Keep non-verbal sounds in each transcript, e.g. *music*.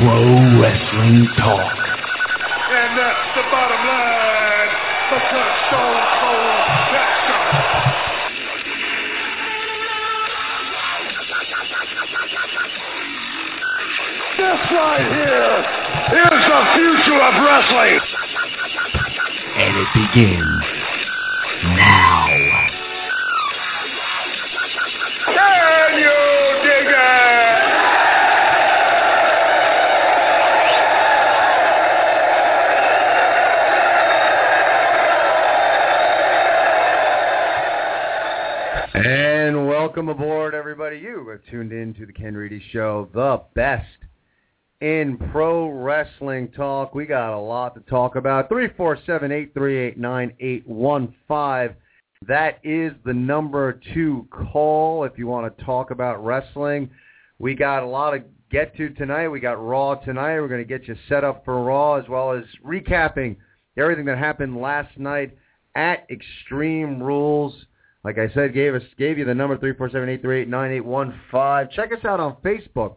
Pro wrestling talk. And that's the bottom line. Because Stone Cold Jackson. This right here is the future of wrestling. And it begins the Ken Reedy Show, the best in pro wrestling talk. We got a lot to talk about. 347-838-9815. That is the number to call if you want to talk about wrestling. We got a lot to get to tonight. We got Raw tonight. We're going to get you set up for Raw as well as recapping everything that happened last night at Extreme Rules. Like I said, gave us gave you the number three four seven eight three eight nine eight one five. Check us out on Facebook,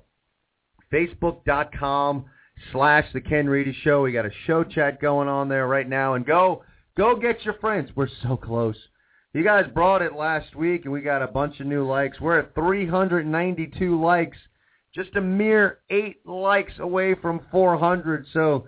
facebook.com slash the Ken Reedy Show. We got a show chat going on there right now, and go go get your friends. We're so close. You guys brought it last week, and we got a bunch of new likes. We're at 392 likes, just a mere eight likes away from 400. So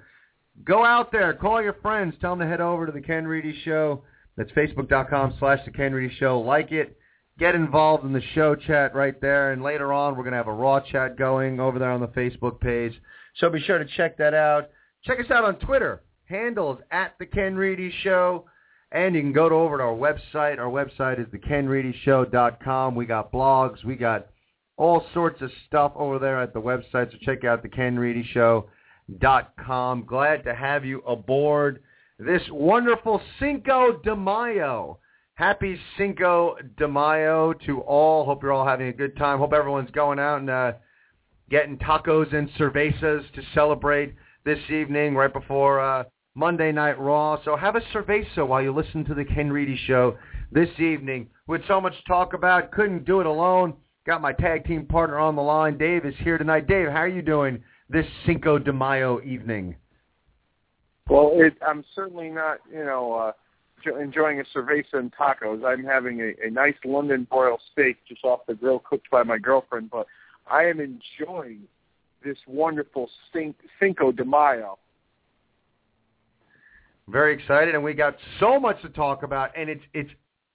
go out there, call your friends, tell them to head over to the Ken Reedy Show. That's facebook.com slash the Ken Reedy Show. Like it. Get involved in the show chat right there. And later on, we're going to have a Raw chat going over there on the Facebook page. So be sure to check that out. Check us out on Twitter. Handle is at the Ken Reedy Show. And you can go to over to our website. Our website is thekenreedyshow.com. We got blogs. We got all sorts of stuff over there at the website. So check out thekenreedyshow.com. Glad to have you aboard this wonderful Cinco de Mayo. Happy Cinco de Mayo to all. Hope you're all having a good time. Hope everyone's going out and uh, getting tacos and cervezas to celebrate this evening right before uh, Monday Night Raw. So have a cerveza while you listen to the Ken Reedy Show this evening. With so much to talk about, couldn't do it alone. Got my tag team partner on the line. Dave is here tonight. Dave, how are you doing this Cinco de Mayo evening? Well, it, I'm certainly not, you know, uh, enjoying a cerveza and tacos. I'm having a, a nice London broil steak just off the grill cooked by my girlfriend, but I am enjoying this wonderful Cin- Cinco de Mayo. Very excited, and we got so much to talk about, and it's it's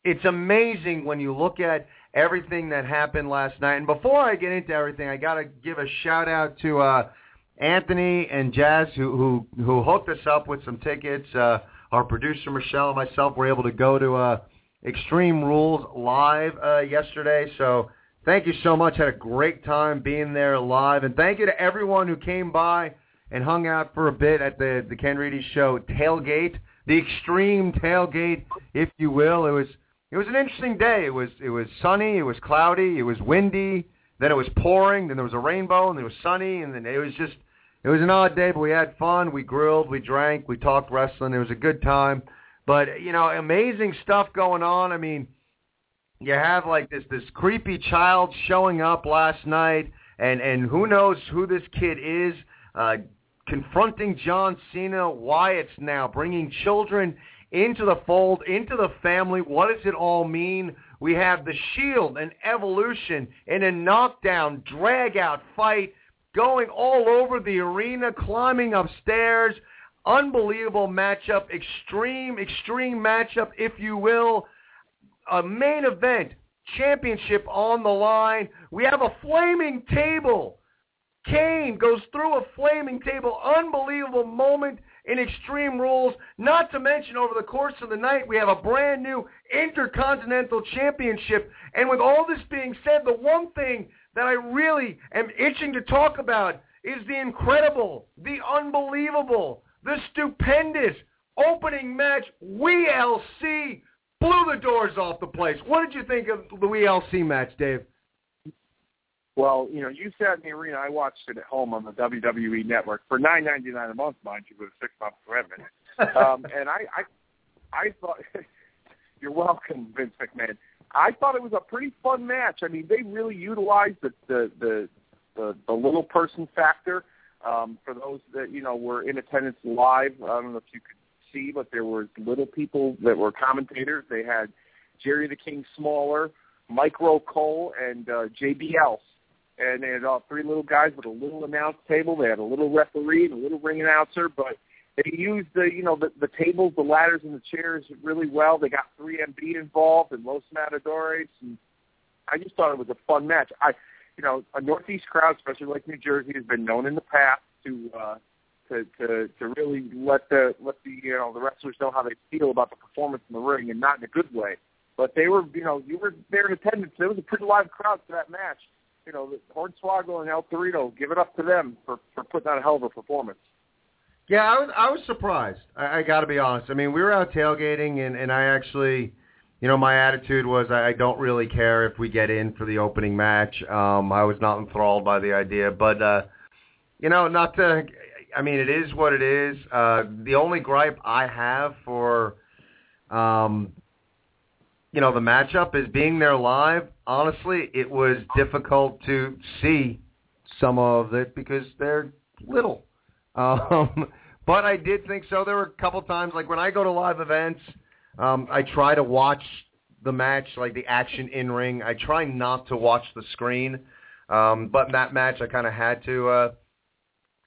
it's amazing when you look at everything that happened last night. And before I get into everything, I got to give a shout out to uh, Anthony and Jazz who who who hooked us up with some tickets. Uh, our producer Michelle and myself were able to go to uh, Extreme Rules live uh, yesterday. So thank you so much. Had a great time being there live, and thank you to everyone who came by and hung out for a bit at the the Ken Reedy Show tailgate, the extreme tailgate, if you will. It was it was an interesting day. It was it was sunny, it was cloudy, it was windy, then it was pouring, then there was a rainbow, and it was sunny, and then it was just it was an odd day, but we had fun. We grilled, we drank, we talked wrestling. It was a good time. But you know, amazing stuff going on. I mean, you have like this this creepy child showing up last night, and and who knows who this kid is. Uh, confronting John Cena, why it's now bringing children into the fold, into the family. What does it all mean? We have the Shield and Evolution in a knockdown, drag-out fight going all over the arena, climbing upstairs. Unbelievable matchup, extreme, extreme matchup, if you will. A main event, championship on the line. We have a flaming table. Kane goes through a flaming table. Unbelievable moment in Extreme Rules. Not to mention, over the course of the night, we have a brand new Intercontinental Championship. And with all this being said, the one thing that I really am itching to talk about is the incredible, the unbelievable, the stupendous opening match. WeeLC blew the doors off the place. What did you think of the WeeLC match, Dave? Well, you know, you sat in the arena. I watched it at home on the WWE Network for nine ninety nine a month, mind you, with a six month commitment. um, *laughs* and I, I, I thought *laughs* you're welcome, Vince McMahon. I thought it was a pretty fun match. I mean, they really utilized the the the the, the little person factor. Um, for those that you know were in attendance live, I don't know if you could see, but there were little people that were commentators. They had Jerry the King Smaller, Micro Cole, and uh, JBL. And they had all three little guys with a little announce table. They had a little referee and a little ring announcer, but they used the you know the, the tables, the ladders, and the chairs really well. They got 3MB involved and Los Matadores, and I just thought it was a fun match. I, you know, a Northeast crowd, especially like New Jersey, has been known in the past to uh, to to to really let the let the you know the wrestlers know how they feel about the performance in the ring, and not in a good way. But they were, you know, you were there in attendance. There was a pretty live crowd for that match. You know, Hornswoggle and El Torito, give it up to them for for putting on a hell of a performance. Yeah, I was I was surprised. I, I got to be honest. I mean, we were out tailgating, and and I actually, you know, my attitude was I, I don't really care if we get in for the opening match. Um, I was not enthralled by the idea, but uh, you know, not to. I mean, it is what it is. Uh, the only gripe I have for, um, you know, the matchup is being there live. Honestly, it was difficult to see some of it because they're little. *laughs* Um, but I did think so. There were a couple times, like when I go to live events, um, I try to watch the match, like the action in ring. I try not to watch the screen. Um, but in that match, I kind of had to, uh,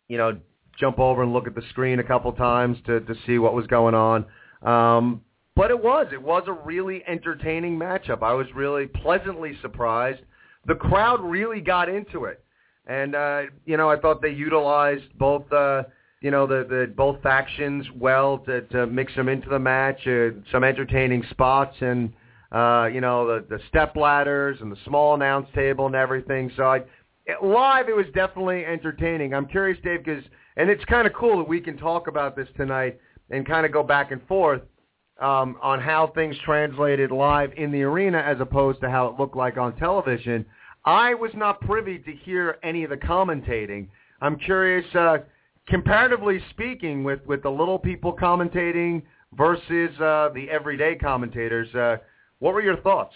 you know, jump over and look at the screen a couple times to to see what was going on. Um, but it was it was a really entertaining matchup. I was really pleasantly surprised. The crowd really got into it. And uh, you know, I thought they utilized both uh, you know the, the both factions well to, to mix them into the match. Uh, some entertaining spots and uh, you know the the step ladders and the small announce table and everything. So I, it, live, it was definitely entertaining. I'm curious, Dave, because and it's kind of cool that we can talk about this tonight and kind of go back and forth um, on how things translated live in the arena as opposed to how it looked like on television. I was not privy to hear any of the commentating. I'm curious, uh, comparatively speaking, with, with the little people commentating versus uh, the everyday commentators, uh, what were your thoughts?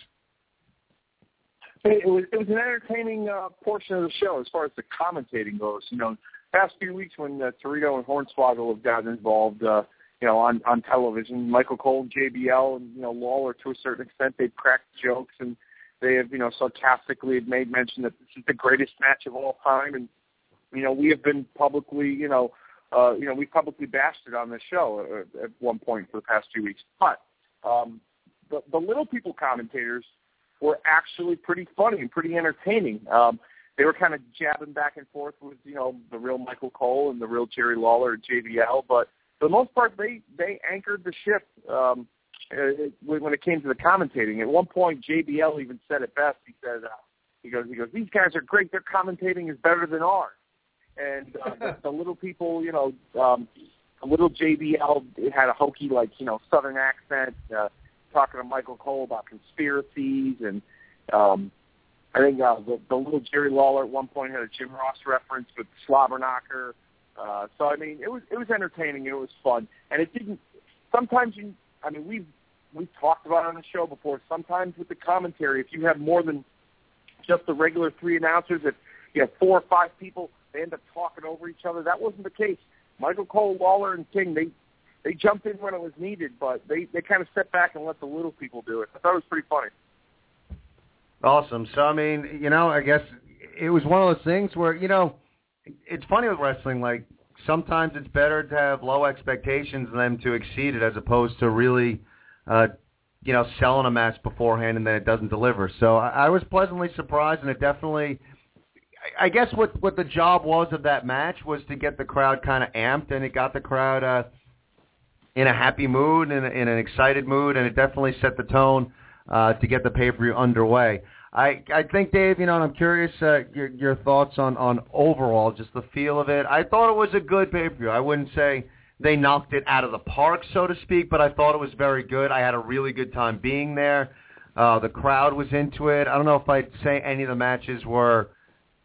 It was it was an entertaining uh, portion of the show as far as the commentating goes. You know, past few weeks when uh, Torito and Hornswoggle have gotten involved, uh, you know, on on television, Michael Cole and JBL and you know Lawler to a certain extent, they've cracked jokes and they have, you know, sarcastically made mention that this is the greatest match of all time, and you know, we have been publicly, you know, uh, you know, we publicly bashed it on the show uh, at one point for the past few weeks. But um, the, the little people commentators were actually pretty funny and pretty entertaining. Um, they were kind of jabbing back and forth with, you know, the real Michael Cole and the real Jerry Lawler at JBL, but for the most part, they they anchored the ship. Um, uh, when it came to the commentating. At one point, JBL even said it best. He said, uh, "He goes, he goes, these guys are great. Their commentating is better than ours." And uh, *laughs* the, the little people, you know, um, a little JBL had a hokey, like you know, Southern accent, uh, talking to Michael Cole about conspiracies, and um, I think uh, the, the little Jerry Lawler at one point had a Jim Ross reference with Slobberknocker. Uh, so I mean, it was it was entertaining. It was fun, and it didn't. Sometimes you, I mean, we've we've talked about on the show before. Sometimes with the commentary, if you have more than just the regular three announcers, if you have four or five people, they end up talking over each other. That wasn't the case. Michael Cole, Lawler, and King they they jumped in when it was needed, but they they kind of stepped back and let the little people do it. I thought it was pretty funny. Awesome. So I mean, you know, I guess it was one of those things where you know, it's funny with wrestling. Like sometimes it's better to have low expectations than to exceed it, as opposed to really uh, you know, selling a match beforehand and then it doesn't deliver. So I, I was pleasantly surprised, and it definitely. I guess what what the job was of that match was to get the crowd kind of amped, and it got the crowd uh, in a happy mood and in an excited mood, and it definitely set the tone uh, to get the pay per view underway. I I think Dave, you know, and I'm curious uh, your your thoughts on on overall just the feel of it. I thought it was a good pay per view. I wouldn't say they knocked it out of the park, so to speak, but I thought it was very good. I had a really good time being there. Uh, the crowd was into it. I don't know if I'd say any of the matches were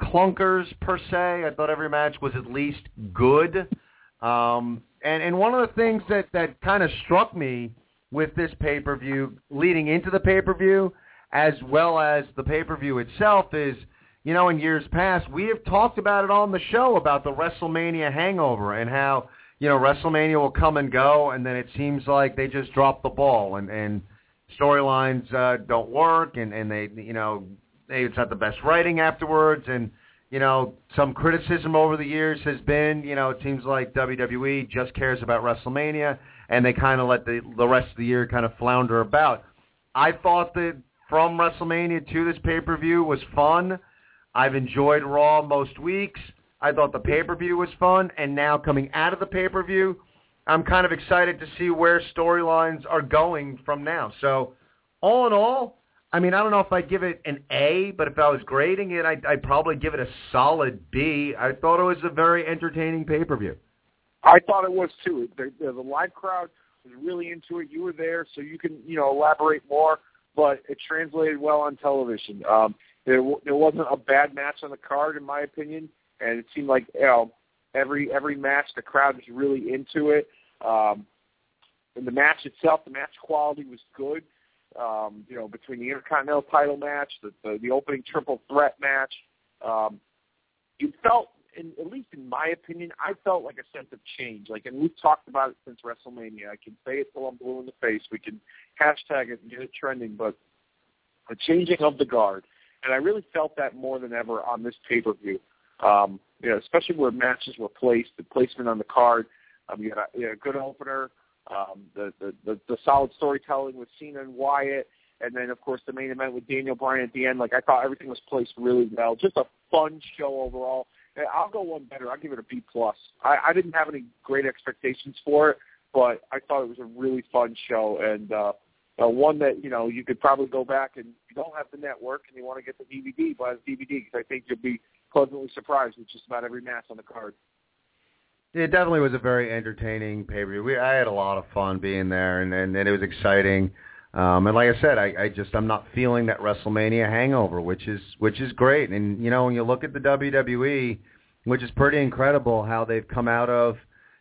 clunkers per se. I thought every match was at least good. Um, and and one of the things that that kind of struck me with this pay per view leading into the pay per view, as well as the pay per view itself, is you know in years past we have talked about it on the show about the WrestleMania hangover and how you know WrestleMania will come and go, and then it seems like they just drop the ball and and storylines uh, don't work, and and they you know it's not the best writing afterwards, and you know some criticism over the years has been you know it seems like WWE just cares about WrestleMania, and they kind of let the the rest of the year kind of flounder about. I thought that from WrestleMania to this pay per view was fun. I've enjoyed Raw most weeks. I thought the pay per view was fun, and now coming out of the pay per view, I'm kind of excited to see where storylines are going from now. So, all in all, I mean, I don't know if I'd give it an A, but if I was grading it, I'd, I'd probably give it a solid B. I thought it was a very entertaining pay per view. I thought it was too. The, the, the live crowd was really into it. You were there, so you can you know elaborate more. But it translated well on television. Um, there, there wasn't a bad match on the card, in my opinion, and it seemed like you know every every match the crowd was really into it. Um, and the match itself, the match quality was good. Um, you know, between the Intercontinental title match, the the, the opening triple threat match, um, you felt, in, at least in my opinion, I felt like a sense of change. Like, and we've talked about it since WrestleMania. I can say it till I'm blue in the face. We can hashtag it and get it trending, but the changing of the guard, and I really felt that more than ever on this pay per view. Um, you know, especially where matches were placed, the placement on the card. Um, you, had a, you had a good opener, um, the, the, the the solid storytelling with Cena and Wyatt, and then of course the main event with Daniel Bryan at the end. Like I thought everything was placed really well. Just a fun show overall. I'll go one better. I'll give it a B plus. I, I didn't have any great expectations for it, but I thought it was a really fun show and uh, uh, one that you know you could probably go back and you don't have the network and you want to get the DVD, buy the DVD because I think you'll be pleasantly surprised with just about every match on the card. It definitely was a very entertaining pay per view. I had a lot of fun being there, and and, and it was exciting. Um, and like I said, I, I just I'm not feeling that WrestleMania hangover, which is which is great. And you know, when you look at the WWE, which is pretty incredible how they've come out of,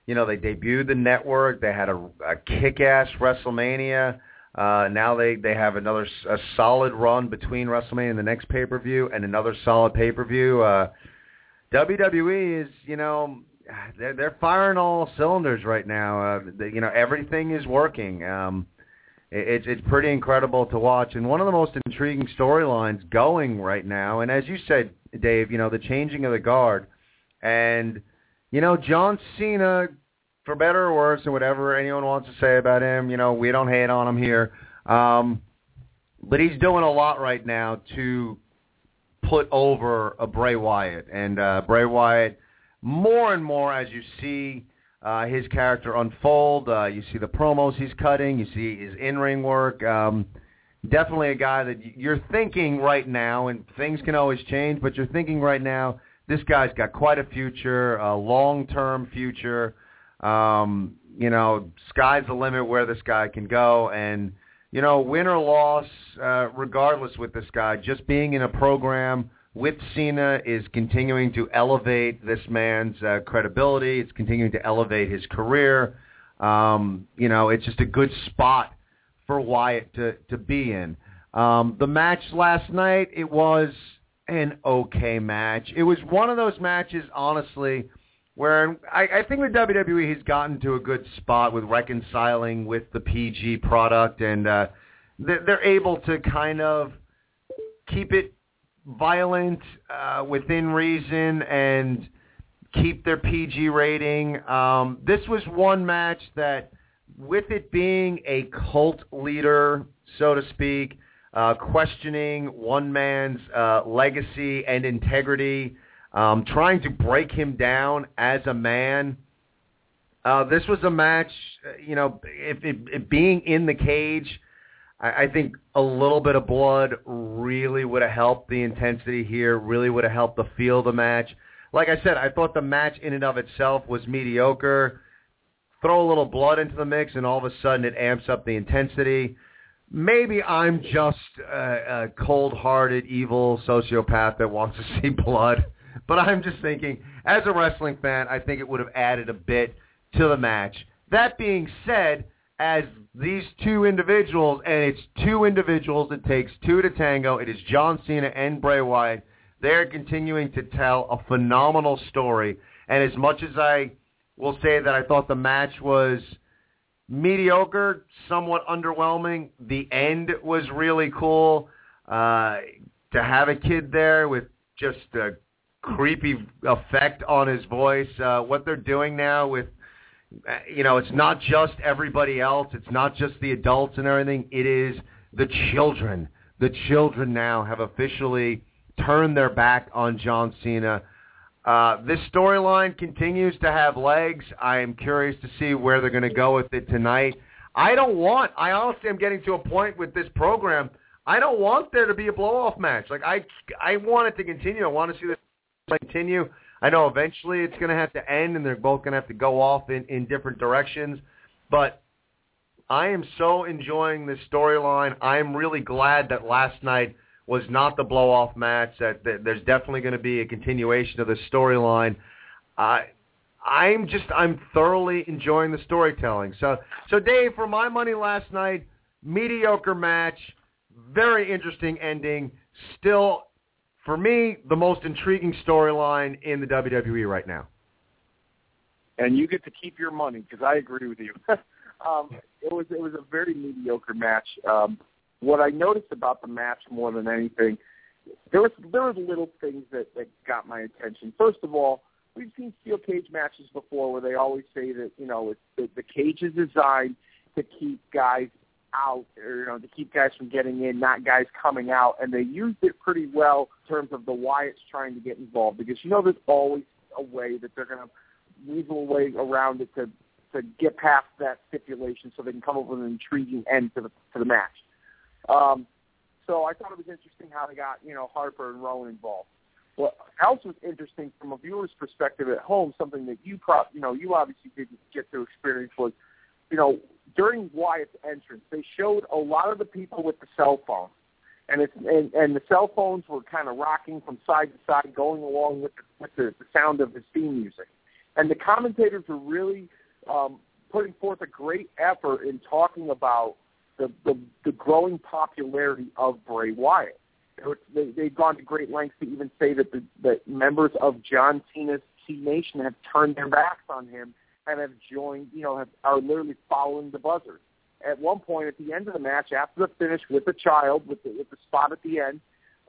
you know, they debuted the network, they had a, a kick-ass WrestleMania. Uh, now they they have another a solid run between WrestleMania and the next pay per view, and another solid pay per view. Uh, WWE is, you know, they're they're firing all cylinders right now. Uh, the, you know, everything is working. Um, it's it's pretty incredible to watch, and one of the most intriguing storylines going right now. And as you said, Dave, you know, the changing of the guard, and you know, John Cena, for better or worse, and whatever anyone wants to say about him, you know, we don't hate on him here. Um, but he's doing a lot right now to put over a Bray Wyatt, and uh, Bray Wyatt more and more as you see uh, his character unfold. Uh, you see the promos he's cutting. You see his in-ring work. Um, definitely a guy that you're thinking right now, and things can always change, but you're thinking right now, this guy's got quite a future, a long-term future. Um, you know, sky's the limit where this guy can go, and you know, win or loss, uh, regardless with this guy, just being in a program – with Cena is continuing to elevate this man's uh, credibility. It's continuing to elevate his career. Um, you know, it's just a good spot for Wyatt to to be in. Um, the match last night, it was an okay match. It was one of those matches, honestly, where I, I think with WWE he's gotten to a good spot with reconciling with the PG product, and uh, they're able to kind of keep it violent uh, within reason and keep their PG rating. Um, this was one match that, with it being a cult leader, so to speak, uh, questioning one man's uh, legacy and integrity, um, trying to break him down as a man. Uh, this was a match, uh, you know, if, if, if being in the cage, I, I think a little bit of blood really would have helped the intensity here, really would have helped the feel of the match. Like I said, I thought the match in and of itself was mediocre. Throw a little blood into the mix, and all of a sudden it amps up the intensity. Maybe I'm just a, a cold-hearted, evil sociopath that wants to *laughs* see blood. But I'm just thinking, as a wrestling fan, I think it would have added a bit to the match. That being said, as these two individuals, and it's two individuals, it takes two to tango. It is John Cena and Bray Wyatt. They're continuing to tell a phenomenal story. And as much as I will say that I thought the match was mediocre, somewhat underwhelming, the end was really cool. Uh, to have a kid there with just a creepy effect on his voice. Uh, what they're doing now with you know, it's not just everybody else. It's not just the adults and everything. It is the children. The children now have officially turned their back on John Cena. Uh, this storyline continues to have legs. I am curious to see where they're going to go with it tonight. I don't want. I honestly am getting to a point with this program. I don't want there to be a blow off match. Like I, I want it to continue. I want to see this continue. I know eventually it's going to have to end, and they're both going to have to go off in, in different directions. But I am so enjoying this storyline. I am really glad that last night was not the blow-off match. That, that there's definitely going to be a continuation of the storyline. I I'm just I'm thoroughly enjoying the storytelling. So so Dave, for my money last night, mediocre match, very interesting ending. Still for me, the most intriguing storyline in the WWE right now. And you get to keep your money because I agree with you. *laughs* um, it was it was a very mediocre match. Um, what I noticed about the match more than anything, there was there was little things that that got my attention. First of all, we've seen steel cage matches before where they always say that you know it's, the, the cage is designed to keep guys out, or, you know, to keep guys from getting in, not guys coming out. And they used it pretty well in terms of the Wyatts trying to get involved because you know there's always a way that they're going to weasel a way around it to to get past that stipulation so they can come up with an intriguing end to the to the match. Um, so I thought it was interesting how they got you know Harper and Rowan involved. What else was interesting from a viewer's perspective at home, something that you pro- you know you obviously didn't get to experience was, you know, during Wyatt's entrance, they showed a lot of the people with the cell phones, and it's and, and the cell phones were kind of rocking from side to side, going along with the, with the, the sound of his theme music, and the commentators were really um, putting forth a great effort in talking about the the, the growing popularity of Bray Wyatt. They, they've gone to great lengths to even say that the that members of John Cena's Cenation have turned their backs on him and have joined, you know, have, are literally following the buzzards. At one point, at the end of the match, after the finish with the child, with the, with the spot at the end,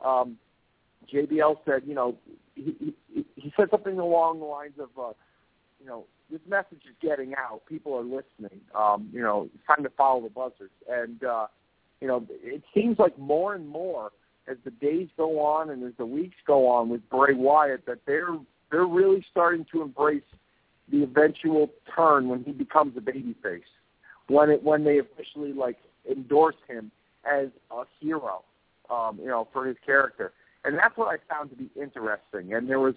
um, JBL said, you know, he, he, he said something along the lines of, uh, you know, this message is getting out. People are listening. Um, you know, it's time to follow the buzzards. And, uh, you know, it seems like more and more as the days go on and as the weeks go on with Bray Wyatt that they're they're really starting to embrace the eventual turn when he becomes a babyface, when it when they officially like endorse him as a hero, um, you know, for his character, and that's what I found to be interesting. And there was,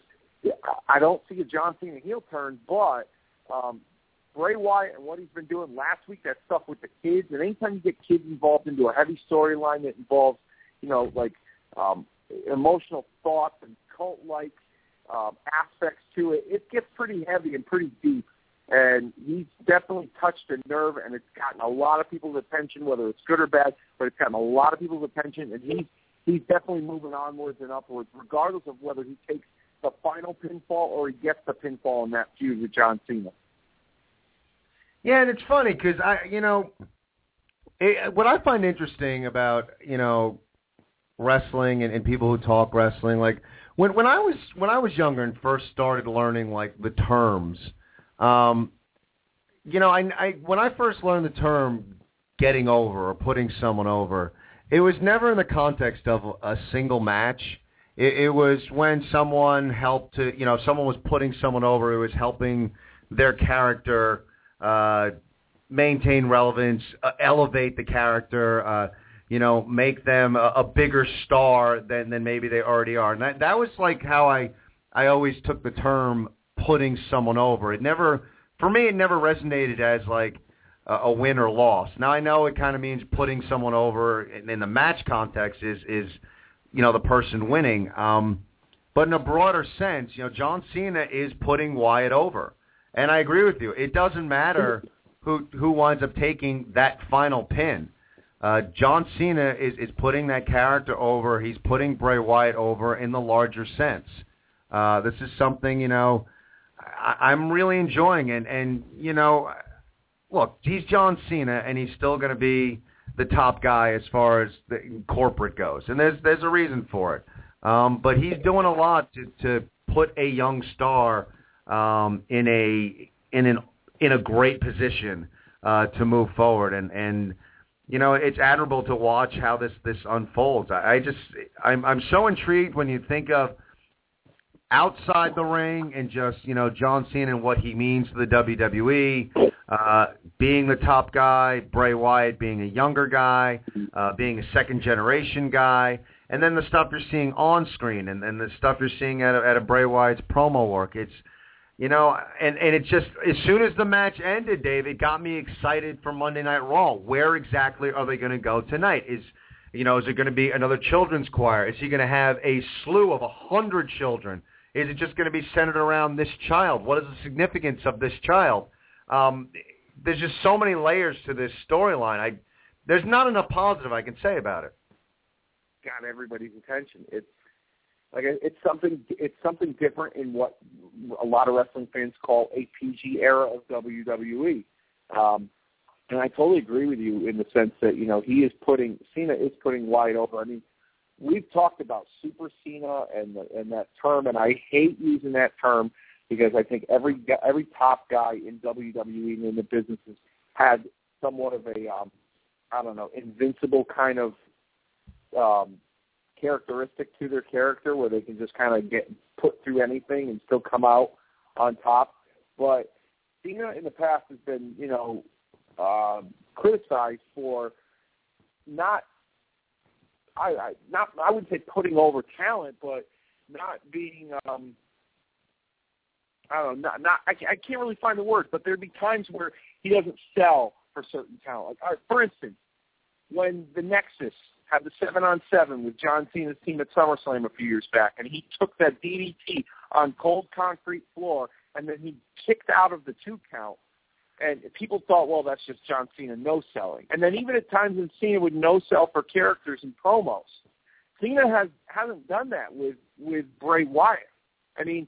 I don't see a John Cena heel turn, but um, Bray Wyatt and what he's been doing last week, that stuff with the kids, and anytime you get kids involved into a heavy storyline that involves, you know, like um, emotional thoughts and cult-like um, aspects to it. It gets pretty heavy and pretty deep, and he's definitely touched a nerve, and it's gotten a lot of people's attention, whether it's good or bad. But it's gotten a lot of people's attention, and he's he's definitely moving onwards and upwards, regardless of whether he takes the final pinfall or he gets the pinfall in that feud with John Cena. Yeah, and it's funny because I, you know, it, what I find interesting about you know wrestling and, and people who talk wrestling, like when when I was when I was younger and first started learning like the terms, um, you know, I, I when I first learned the term getting over or putting someone over, it was never in the context of a single match. It, it was when someone helped to, you know, someone was putting someone over. It was helping their character uh, maintain relevance, uh, elevate the character, uh, you know, make them a, a bigger star than than maybe they already are. And that that was like how I I always took the term putting someone over. It never for me it never resonated as like a, a win or loss. Now I know it kind of means putting someone over in, in the match context is is you know the person winning. Um, but in a broader sense, you know, John Cena is putting Wyatt over, and I agree with you. It doesn't matter who who winds up taking that final pin. Uh, John Cena is is putting that character over. He's putting Bray Wyatt over in the larger sense. Uh, this is something you know I, I'm really enjoying, and and you know, look, he's John Cena, and he's still going to be the top guy as far as the corporate goes, and there's there's a reason for it. Um, but he's doing a lot to to put a young star um, in a in an in a great position uh, to move forward, and and you know it's admirable to watch how this this unfolds. I, I just I'm I'm so intrigued when you think of outside the ring and just you know John Cena and what he means to the WWE, uh, being the top guy, Bray Wyatt being a younger guy, uh, being a second generation guy, and then the stuff you're seeing on screen and, and the stuff you're seeing at a, at a Bray Wyatt's promo work. It's you know, and and it's just as soon as the match ended, Dave, it got me excited for Monday Night Raw. Where exactly are they going to go tonight? Is you know, is it going to be another children's choir? Is he going to have a slew of a hundred children? Is it just going to be centered around this child? What is the significance of this child? Um, there's just so many layers to this storyline. I there's not enough positive I can say about it. Got everybody's attention. It's like it's something it's something different in what a lot of wrestling fans call a PG era of WWE. Um, and I totally agree with you in the sense that you know he is putting Cena is putting Wyatt over. I mean, we've talked about Super Cena and the, and that term, and I hate using that term because I think every every top guy in WWE and in the businesses had somewhat of a um, I don't know invincible kind of um, characteristic to their character where they can just kind of get put through anything and still come out on top. But Cena in the past has been you know uh, criticized for not I, I not I wouldn't say putting over talent, but not being um I don't know, not not I, I can't really find the word, but there'd be times where he doesn't sell for certain talent. Like, all right, for instance, when the Nexus had the seven on seven with John Cena's team at SummerSlam a few years back, and he took that DDT on cold concrete floor, and then he kicked out of the two count and people thought, well, that's just John Cena no selling. And then even at times when Cena would no sell for characters and promos, Cena has hasn't done that with with Bray Wyatt. I mean,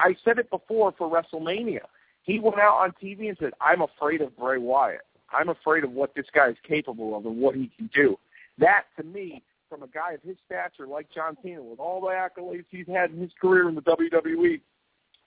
I said it before for WrestleMania. He went out on TV and said, "I'm afraid of Bray Wyatt. I'm afraid of what this guy is capable of and what he can do." That to me, from a guy of his stature like John Cena, with all the accolades he's had in his career in the WWE,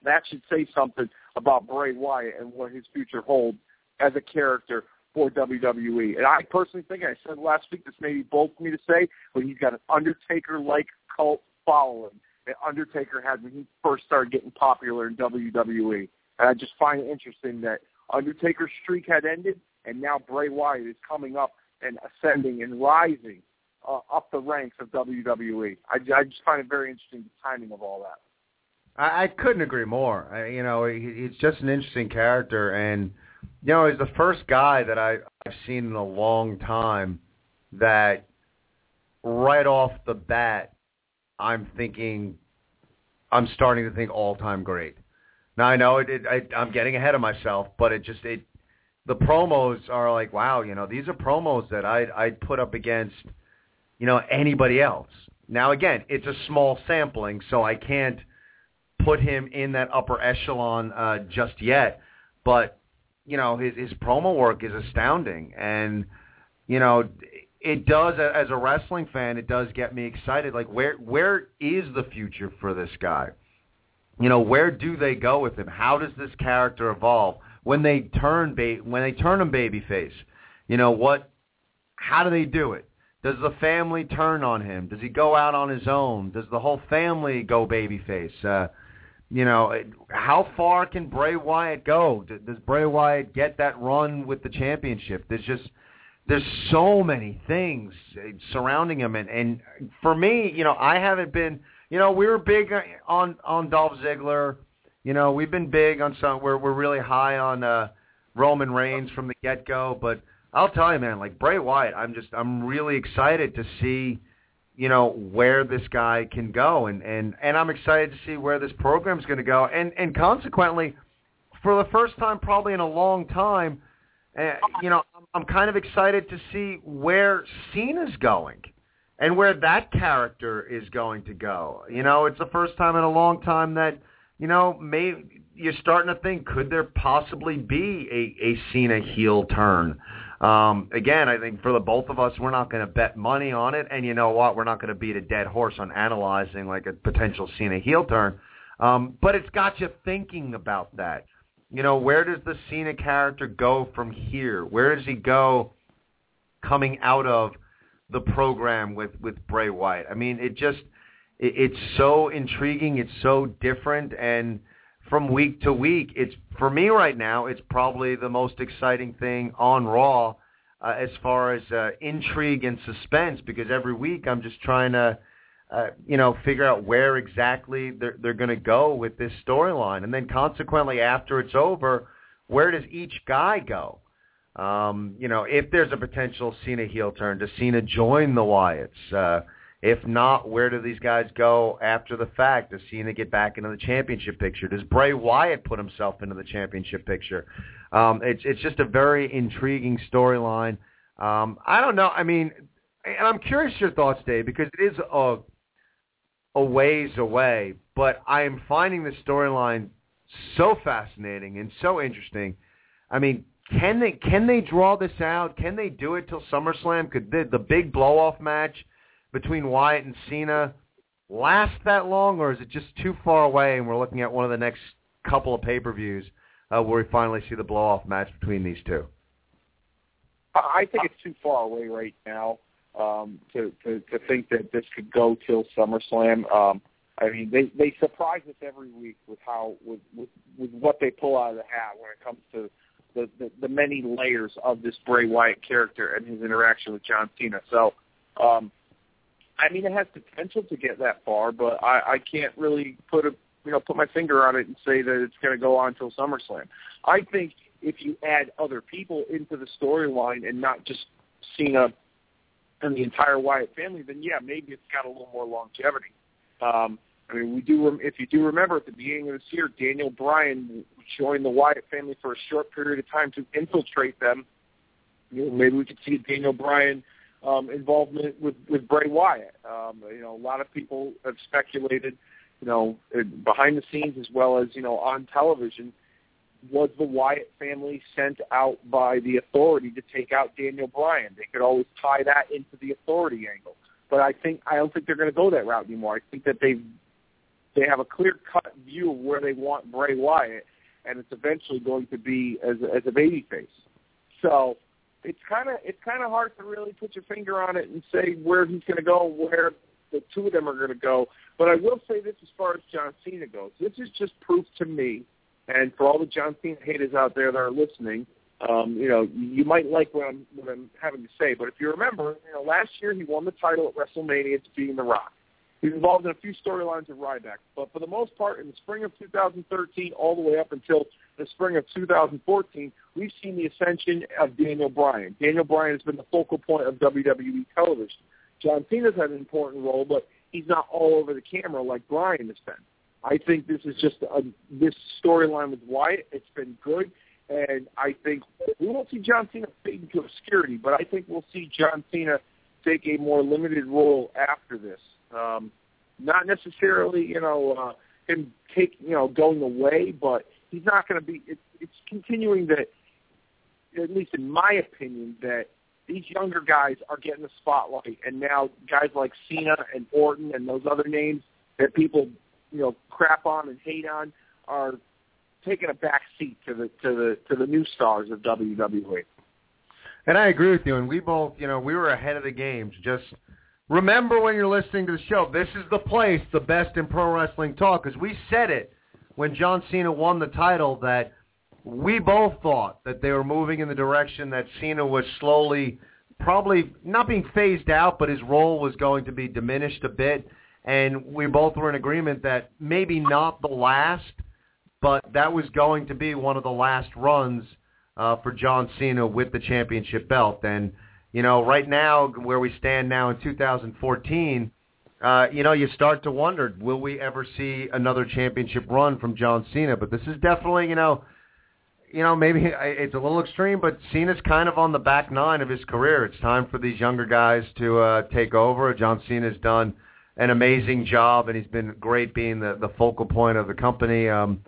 that should say something about Bray Wyatt and what his future holds as a character for WWE. And I personally think, I said last week, this may be bold for me to say, but he's got an Undertaker-like cult following that Undertaker had when he first started getting popular in WWE. And I just find it interesting that Undertaker's streak had ended, and now Bray Wyatt is coming up and ascending and rising uh, up the ranks of WWE. I, I just find it very interesting the timing of all that. I, I couldn't agree more. I, you know, he, he's just an interesting character, and you know, he's the first guy that I, I've seen in a long time that right off the bat, I'm thinking, I'm starting to think all-time great. Now I know it, it I, I'm getting ahead of myself, but it just it the promos are like wow, you know, these are promos that I'd I'd put up against you know anybody else. Now again, it's a small sampling, so I can't put him in that upper echelon uh, just yet, but you know his his promo work is astounding, and you know it does as a wrestling fan, it does get me excited. Like where where is the future for this guy? You know where do they go with him? How does this character evolve when they turn ba- when they turn him babyface? You know what? How do they do it? Does the family turn on him? Does he go out on his own? Does the whole family go babyface? Uh, you know, how far can Bray Wyatt go? Does Bray Wyatt get that run with the championship? There's just there's so many things surrounding him, and and for me, you know, I haven't been. You know, we were big on on Dolph Ziggler. You know, we've been big on some. We're we're really high on uh, Roman Reigns from the get go, but I'll tell you, man, like Bray Wyatt, I'm just I'm really excited to see, you know, where this guy can go, and and and I'm excited to see where this program's going to go, and and consequently, for the first time probably in a long time, uh, you know, I'm, I'm kind of excited to see where Cena's going. And where that character is going to go. You know, it's the first time in a long time that, you know, maybe you're starting to think, could there possibly be a, a Cena heel turn? Um, again, I think for the both of us, we're not going to bet money on it, and you know what? We're not going to beat a dead horse on analyzing like a potential Cena heel turn. Um, but it's got you thinking about that. You know, where does the Cena character go from here? Where does he go coming out of the program with with Bray Wyatt? I mean, it just it's so intriguing. It's so different, and from week to week. It's for me right now. It's probably the most exciting thing on Raw uh, as far as uh, intrigue and suspense because every week I'm just trying to, uh, you know, figure out where exactly they're, they're going to go with this storyline, and then consequently after it's over, where does each guy go? Um, you know, if there's a potential Cena heel turn, does Cena join the Wyatts? Uh, if not, where do these guys go after the fact? Does Cena get back into the championship picture? Does Bray Wyatt put himself into the championship picture? Um, it's it's just a very intriguing storyline. Um, I don't know. I mean, and I'm curious your thoughts, Dave, because it is a a ways away, but I am finding the storyline so fascinating and so interesting. I mean, can they can they draw this out? Can they do it till SummerSlam? Could the, the big blow off match? Between Wyatt and Cena last that long, or is it just too far away and we're looking at one of the next couple of pay-per-views uh, where we finally see the blow-off match between these two? I think it's too far away right now um, to, to to think that this could go till SummerSlam. Um, I mean, they they surprise us every week with how with, with with what they pull out of the hat when it comes to the, the the many layers of this Bray Wyatt character and his interaction with John Cena. So um, I mean, it has potential to get that far, but I, I can't really put a you know put my finger on it and say that it's going to go on until SummerSlam. I think if you add other people into the storyline and not just Cena and the entire Wyatt family, then yeah, maybe it's got a little more longevity. Um, I mean, we do. If you do remember at the beginning of this year, Daniel Bryan joined the Wyatt family for a short period of time to infiltrate them. You know, maybe we could see Daniel Bryan um, involvement with with Bray Wyatt. Um, you know, a lot of people have speculated, you know, behind the scenes as well as you know on television. Was the Wyatt family sent out by the authority to take out Daniel Bryan? They could always tie that into the authority angle, but I think I don't think they're going to go that route anymore. I think that they they have a clear cut view of where they want Bray Wyatt, and it's eventually going to be as as a babyface. So it's kind of it's kind of hard to really put your finger on it and say where he's going to go, where the two of them are going to go. But I will say this as far as John Cena goes, this is just proof to me, and for all the John Cena haters out there that are listening, um, you know, you might like what I'm what I'm having to say. But if you remember, you know, last year he won the title at WrestleMania to being The Rock. He's involved in a few storylines of Ryback, but for the most part, in the spring of 2013, all the way up until the spring of 2014, we've seen the ascension of Daniel Bryan. Daniel Bryan has been the focal point of WWE television. John Cena's had an important role, but he's not all over the camera like Bryan has been. I think this is just a, this storyline with Wyatt. It's been good, and I think we won't see John Cena fade into obscurity, but I think we'll see John Cena take a more limited role after this. Um, not necessarily, you know, uh, him take, you know, going away, but he's not going to be. It, it's continuing that, at least in my opinion, that these younger guys are getting the spotlight, and now guys like Cena and Orton and those other names that people, you know, crap on and hate on are taking a back seat to the to the to the new stars of WWE. And I agree with you. And we both, you know, we were ahead of the games. Just remember when you're listening to the show, this is the place, the best in pro wrestling talk, because we said it when John Cena won the title that we both thought that they were moving in the direction that Cena was slowly, probably not being phased out, but his role was going to be diminished a bit. And we both were in agreement that maybe not the last, but that was going to be one of the last runs uh, for John Cena with the championship belt. And you know, right now where we stand now in 2014, uh, you know, you start to wonder, will we ever see another championship run from John Cena? But this is definitely, you know, you know, maybe *laughs* it's a little extreme, but Cena's kind of on the back nine of his career. It's time for these younger guys to uh, take over. John Cena's done an amazing job, and he's been great being the, the focal point of the company. Um,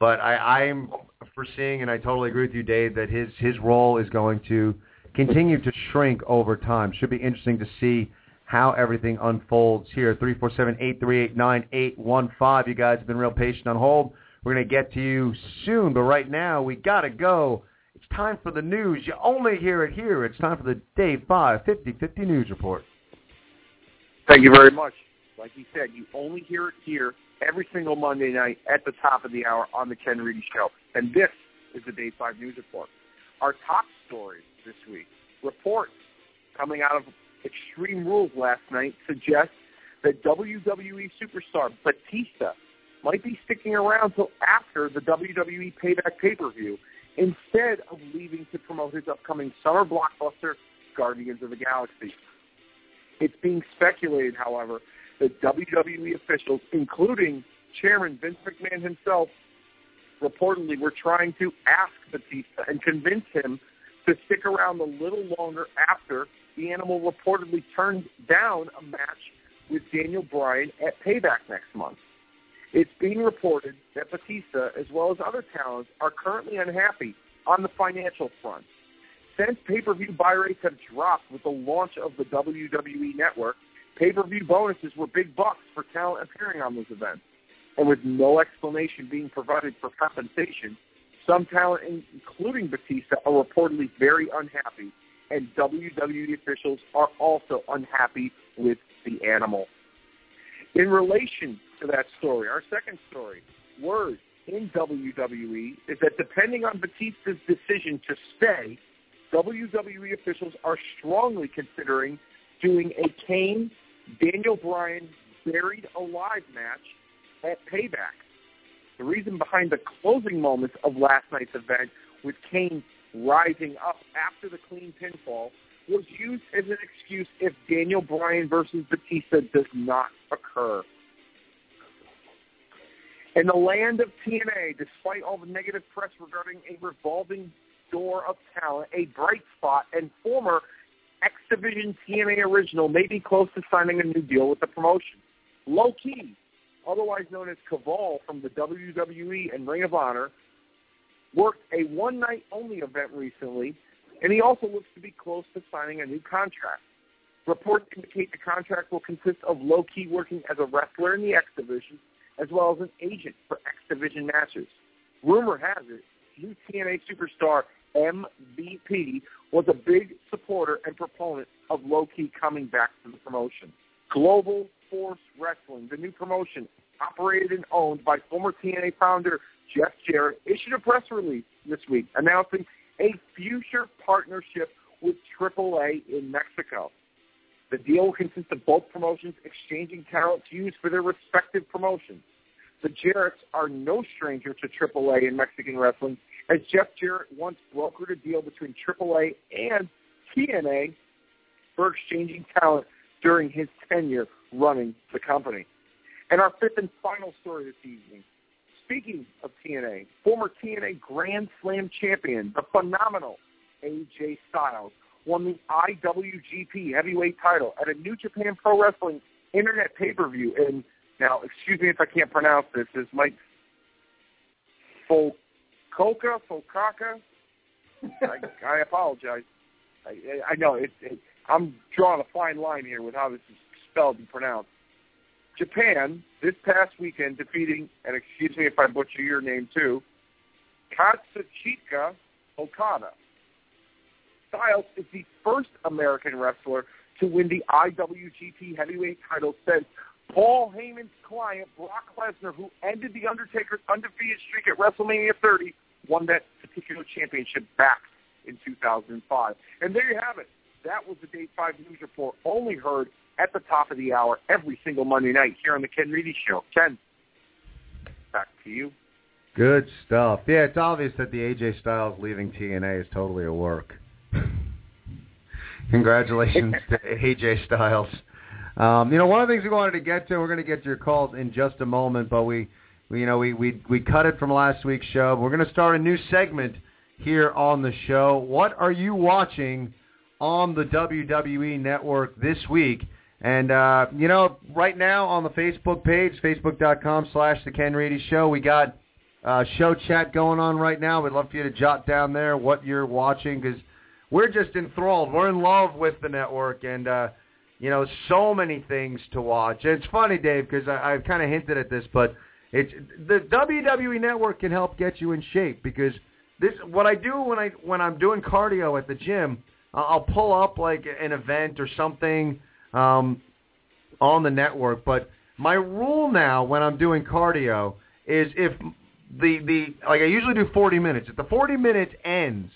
but I, I'm foreseeing, and I totally agree with you, Dave, that his his role is going to continue to shrink over time. Should be interesting to see how everything unfolds here. Three four seven eight three eight nine eight one five. You guys have been real patient on hold. We're going to get to you soon, but right now we got to go. It's time for the news. You only hear it here. It's time for the Day 5 50 News Report. Thank you very much. Like you said, you only hear it here every single Monday night at the top of the hour on the Ken Reedy Show. And this is the Day 5 News Report. Our top stories this week, reports coming out of Extreme Rules last night suggest that WWE superstar Batista might be sticking around till after the WWE Payback pay-per-view instead of leaving to promote his upcoming summer blockbuster, Guardians of the Galaxy. It's being speculated, however, that WWE officials, including Chairman Vince McMahon himself, reportedly were trying to ask Batista and convince him to stick around a little longer after the animal reportedly turned down a match with Daniel Bryan at Payback next month. It's being reported that Batista, as well as other talents, are currently unhappy on the financial front. Since pay-per-view buy rates have dropped with the launch of the WWE Network, pay-per-view bonuses were big bucks for talent appearing on those events. And with no explanation being provided for compensation, some talent, including Batista, are reportedly very unhappy, and WWE officials are also unhappy with the animal. In relation to that story, our second story, word in WWE is that depending on Batista's decision to stay, WWE officials are strongly considering doing a Kane Daniel Bryan buried alive match at Payback. The reason behind the closing moments of last night's event with Kane rising up after the clean pinfall was used as an excuse if Daniel Bryan versus Batista does not occur. In the land of TNA, despite all the negative press regarding a revolving door of talent, a bright spot, and former X Division TNA original may be close to signing a new deal with the promotion. Low Ki, otherwise known as Kaval from the WWE and Ring of Honor, worked a one-night only event recently, and he also looks to be close to signing a new contract. Reports indicate the contract will consist of Low Ki working as a wrestler in the X Division, as well as an agent for X Division matches. Rumor has it, new TNA superstar MVP was a big supporter and proponent of Low Ki coming back to the promotion. Global Force Wrestling, the new promotion, operated and owned by former TNA founder Jeff Jarrett, issued a press release this week announcing a future partnership with AAA in Mexico. The deal will consist of both promotions exchanging talent to use for their respective promotions. The Jarretts are no stranger to AAA in Mexican wrestling, as Jeff Jarrett once brokered a deal between AAA and TNA for exchanging talent during his tenure running the company. And our fifth and final story this evening. Speaking of TNA, former TNA Grand Slam champion, the phenomenal AJ Styles, won the IWGP heavyweight title at a New Japan Pro Wrestling internet pay-per-view. And now, excuse me if I can't pronounce this. This might Fukuoka, Fukuoka. I, I apologize. I, I know it, it, I'm drawing a fine line here with how this is spelled and pronounced. Japan this past weekend defeating, and excuse me if I butcher your name too, Katsuchika Okada. Styles is the first American wrestler to win the IWGP Heavyweight title since Paul Heyman's client, Brock Lesnar, who ended The Undertaker's undefeated streak at WrestleMania 30, won that particular championship back in 2005. And there you have it. That was the Day 5 News Report, only heard at the top of the hour every single Monday night here on the Ken Reedy Show. Ken, back to you. Good stuff. Yeah, it's obvious that the AJ Styles leaving TNA is totally a work. Congratulations to *laughs* AJ Styles. Um, you know, one of the things we wanted to get to, we're going to get to your calls in just a moment, but we, we you know, we, we, we cut it from last week's show. We're going to start a new segment here on the show. What are you watching on the WWE Network this week? And, uh, you know, right now on the Facebook page, facebook.com slash The Ken Reedy Show, we got uh, show chat going on right now. We'd love for you to jot down there what you're watching because we're just enthralled. We're in love with the network and, uh, you know, so many things to watch. And it's funny, Dave, because I've kind of hinted at this, but it's the WWE Network can help get you in shape because this what I do when I when I'm doing cardio at the gym, I'll pull up like an event or something um, on the network. But my rule now when I'm doing cardio is if the the like I usually do 40 minutes. If the 40 minutes ends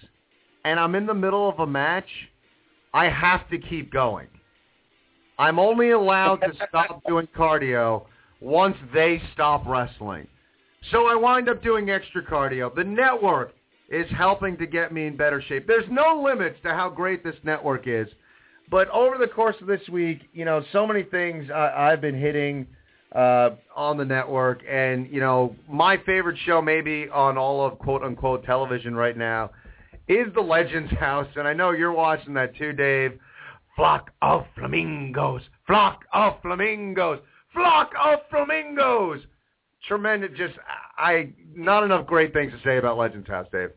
and I'm in the middle of a match, I have to keep going. I'm only allowed to stop doing cardio once they stop wrestling. So I wind up doing extra cardio. The network is helping to get me in better shape. There's no limits to how great this network is. But over the course of this week, you know, so many things I, I've been hitting uh, on the network. And, you know, my favorite show maybe on all of quote-unquote television right now is The Legends House. And I know you're watching that too, Dave. Flock of flamingos. Flock of flamingos. Flock of flamingos. Tremendous. Just, I, not enough great things to say about Legends House, Dave.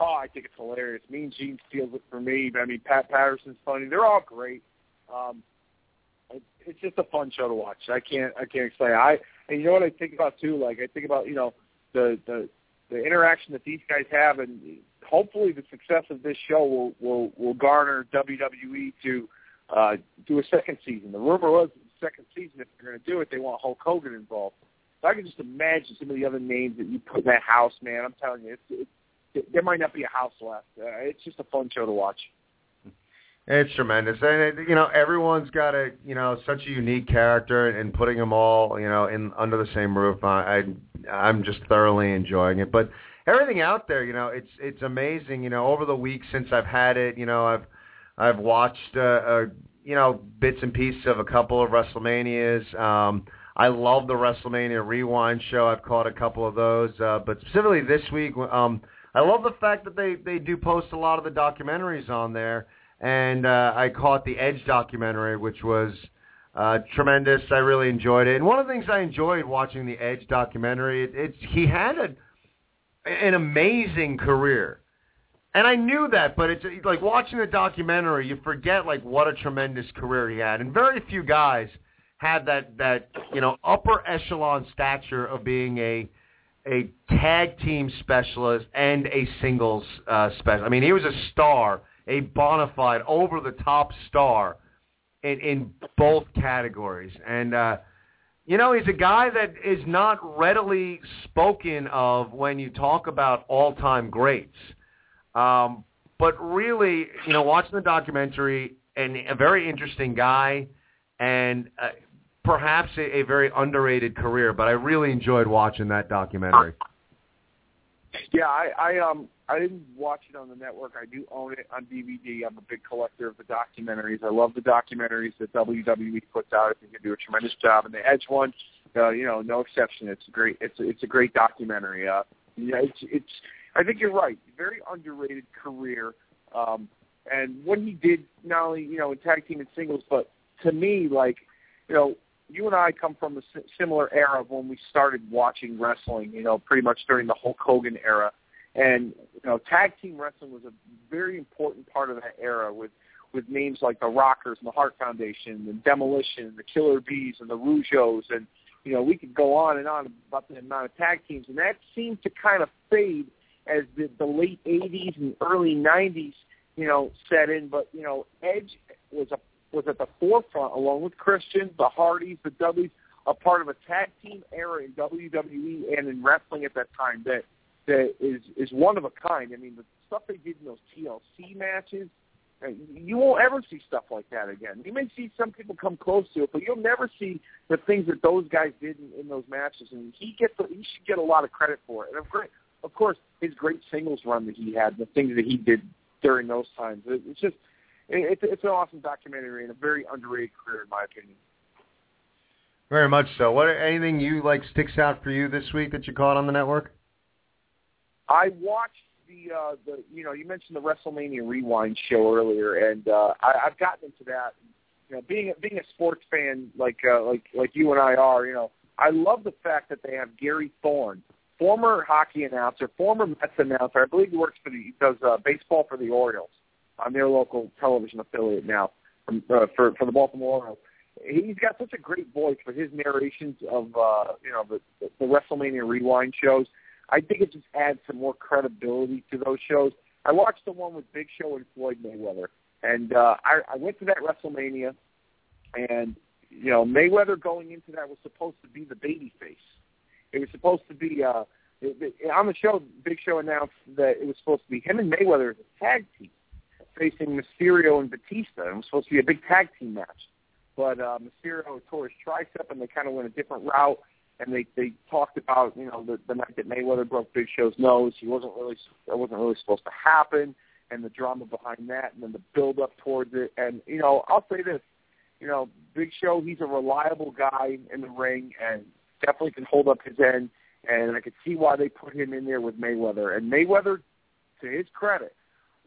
Oh, I think it's hilarious. Mean Gene steals it for me. I mean, Pat Patterson's funny. They're all great. Um, it's just a fun show to watch. I can't I can't explain. I and you know what I think about too. Like I think about you know the the the interaction that these guys have, and hopefully the success of this show will will will garner WWE to uh, do a second season. The rumor was the second season if they're going to do it, they want Hulk Hogan involved. So I can just imagine some of the other names that you put in that house, man. I'm telling you, it's, it's, there might not be a house left. Uh, it's just a fun show to watch. It's tremendous, and it, you know everyone's got a you know such a unique character, and putting them all you know in under the same roof, I, I I'm just thoroughly enjoying it. But everything out there, you know, it's it's amazing. You know, over the weeks since I've had it, you know, I've I've watched uh, uh you know bits and pieces of a couple of WrestleManias. Um, I love the WrestleMania Rewind show. I've caught a couple of those, uh, but specifically this week, um, I love the fact that they they do post a lot of the documentaries on there and uh, I caught the Edge documentary, which was uh, tremendous. I really enjoyed it. And one of the things I enjoyed watching the Edge documentary, it, it's he had a, an amazing career. And I knew that, but it's like watching the documentary, you forget like what a tremendous career he had. And very few guys had that that you know upper echelon stature of being a a tag team specialist and a singles uh, special. I mean, he was a star a bona fide, over-the-top star in, in both categories. And, uh, you know, he's a guy that is not readily spoken of when you talk about all-time greats. Um, but really, you know, watching the documentary, and a very interesting guy, and uh, perhaps a, a very underrated career. But I really enjoyed watching that documentary. Yeah, I, I um I didn't watch it on the network. I do own it on DVD. I'm a big collector of the documentaries. I love the documentaries that WWE puts out. I think they do a tremendous job. And the Edge one, uh, you know, no exception. It's a great. It's a, it's a great documentary. Uh, yeah, it's it's. I think you're right. Very underrated career. Um, and what he did, not only you know in tag team and singles, but to me, like you know, you and I come from a similar era of when we started watching wrestling. You know, pretty much during the Hulk Hogan era and you know, tag team wrestling was a very important part of that era with with names like the Rockers and the Hart Foundation and Demolition and the Killer Bees and the Rougeaus and you know we could go on and on about the amount of tag teams and that seemed to kind of fade as the, the late 80s and early 90s you know, set in. But you know, Edge was a was at the forefront along with Christian, the Hardys, the Dudleys, a part of a tag team era in WWE and in wrestling at that time that that is is one of a kind. I mean, the stuff they did in those TLC matches, uh, you won't ever see stuff like that again. You may see some people come close to it, but you'll never see the things that those guys did in, in those matches. And he gets he should get a lot of credit for it. And of course, of course, his great singles run that he had, the things that he did during those times. It, it's just it, it's an awesome documentary and a very underrated career, in my opinion. Very much so. What anything you like sticks out for you this week that you caught on the network? I watched the uh, the you know you mentioned the WrestleMania Rewind show earlier, and uh, I, I've gotten into that. You know, being being a sports fan like uh, like like you and I are, you know, I love the fact that they have Gary Thorne, former hockey announcer, former Mets announcer. I believe he works for the he does uh, baseball for the Orioles on their local television affiliate now from, uh, for for the Baltimore Orioles. He's got such a great voice for his narrations of uh, you know the, the WrestleMania Rewind shows. I think it just adds some more credibility to those shows. I watched the one with Big Show and Floyd Mayweather, and uh, I, I went to that WrestleMania, and you know Mayweather going into that was supposed to be the baby face. It was supposed to be uh, it, it, on the show. Big Show announced that it was supposed to be him and Mayweather as a tag team facing Mysterio and Batista. It was supposed to be a big tag team match, but uh, Mysterio tore his tricep, and they kind of went a different route and they they talked about you know the, the night that Mayweather broke Big Show's nose. He wasn't really that wasn't really supposed to happen, and the drama behind that, and then the build up towards it. And you know, I'll say this, you know, Big Show, he's a reliable guy in the ring, and definitely can hold up his end. And I could see why they put him in there with Mayweather. And Mayweather, to his credit,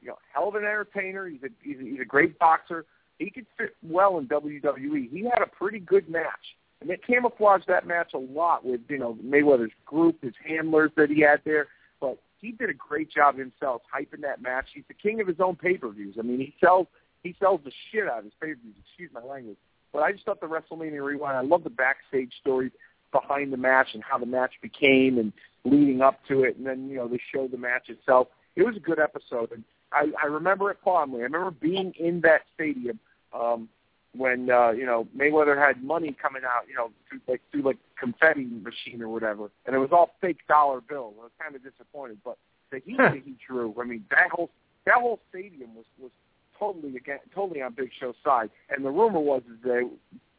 you know, hell of an entertainer. He's a he's a, he's a great boxer. He could fit well in WWE. He had a pretty good match and they camouflaged that match a lot with, you know, Mayweather's group, his handlers that he had there. But he did a great job himself hyping that match. He's the king of his own pay-per-views. I mean, he sells he sells the shit out of his pay-per-views. Excuse my language. But I just thought the WrestleMania Rewind. I love the backstage stories behind the match and how the match became and leading up to it. And then you know they showed the match itself. It was a good episode, and I, I remember it fondly. I remember being in that stadium um, when uh, you know Mayweather had money coming out, you know, through like through like confetti machine or whatever, and it was all fake dollar bills. I was kind of disappointed, but the heat that he drew, I mean, that whole that whole stadium was was totally again totally on Big Show's side. And the rumor was is that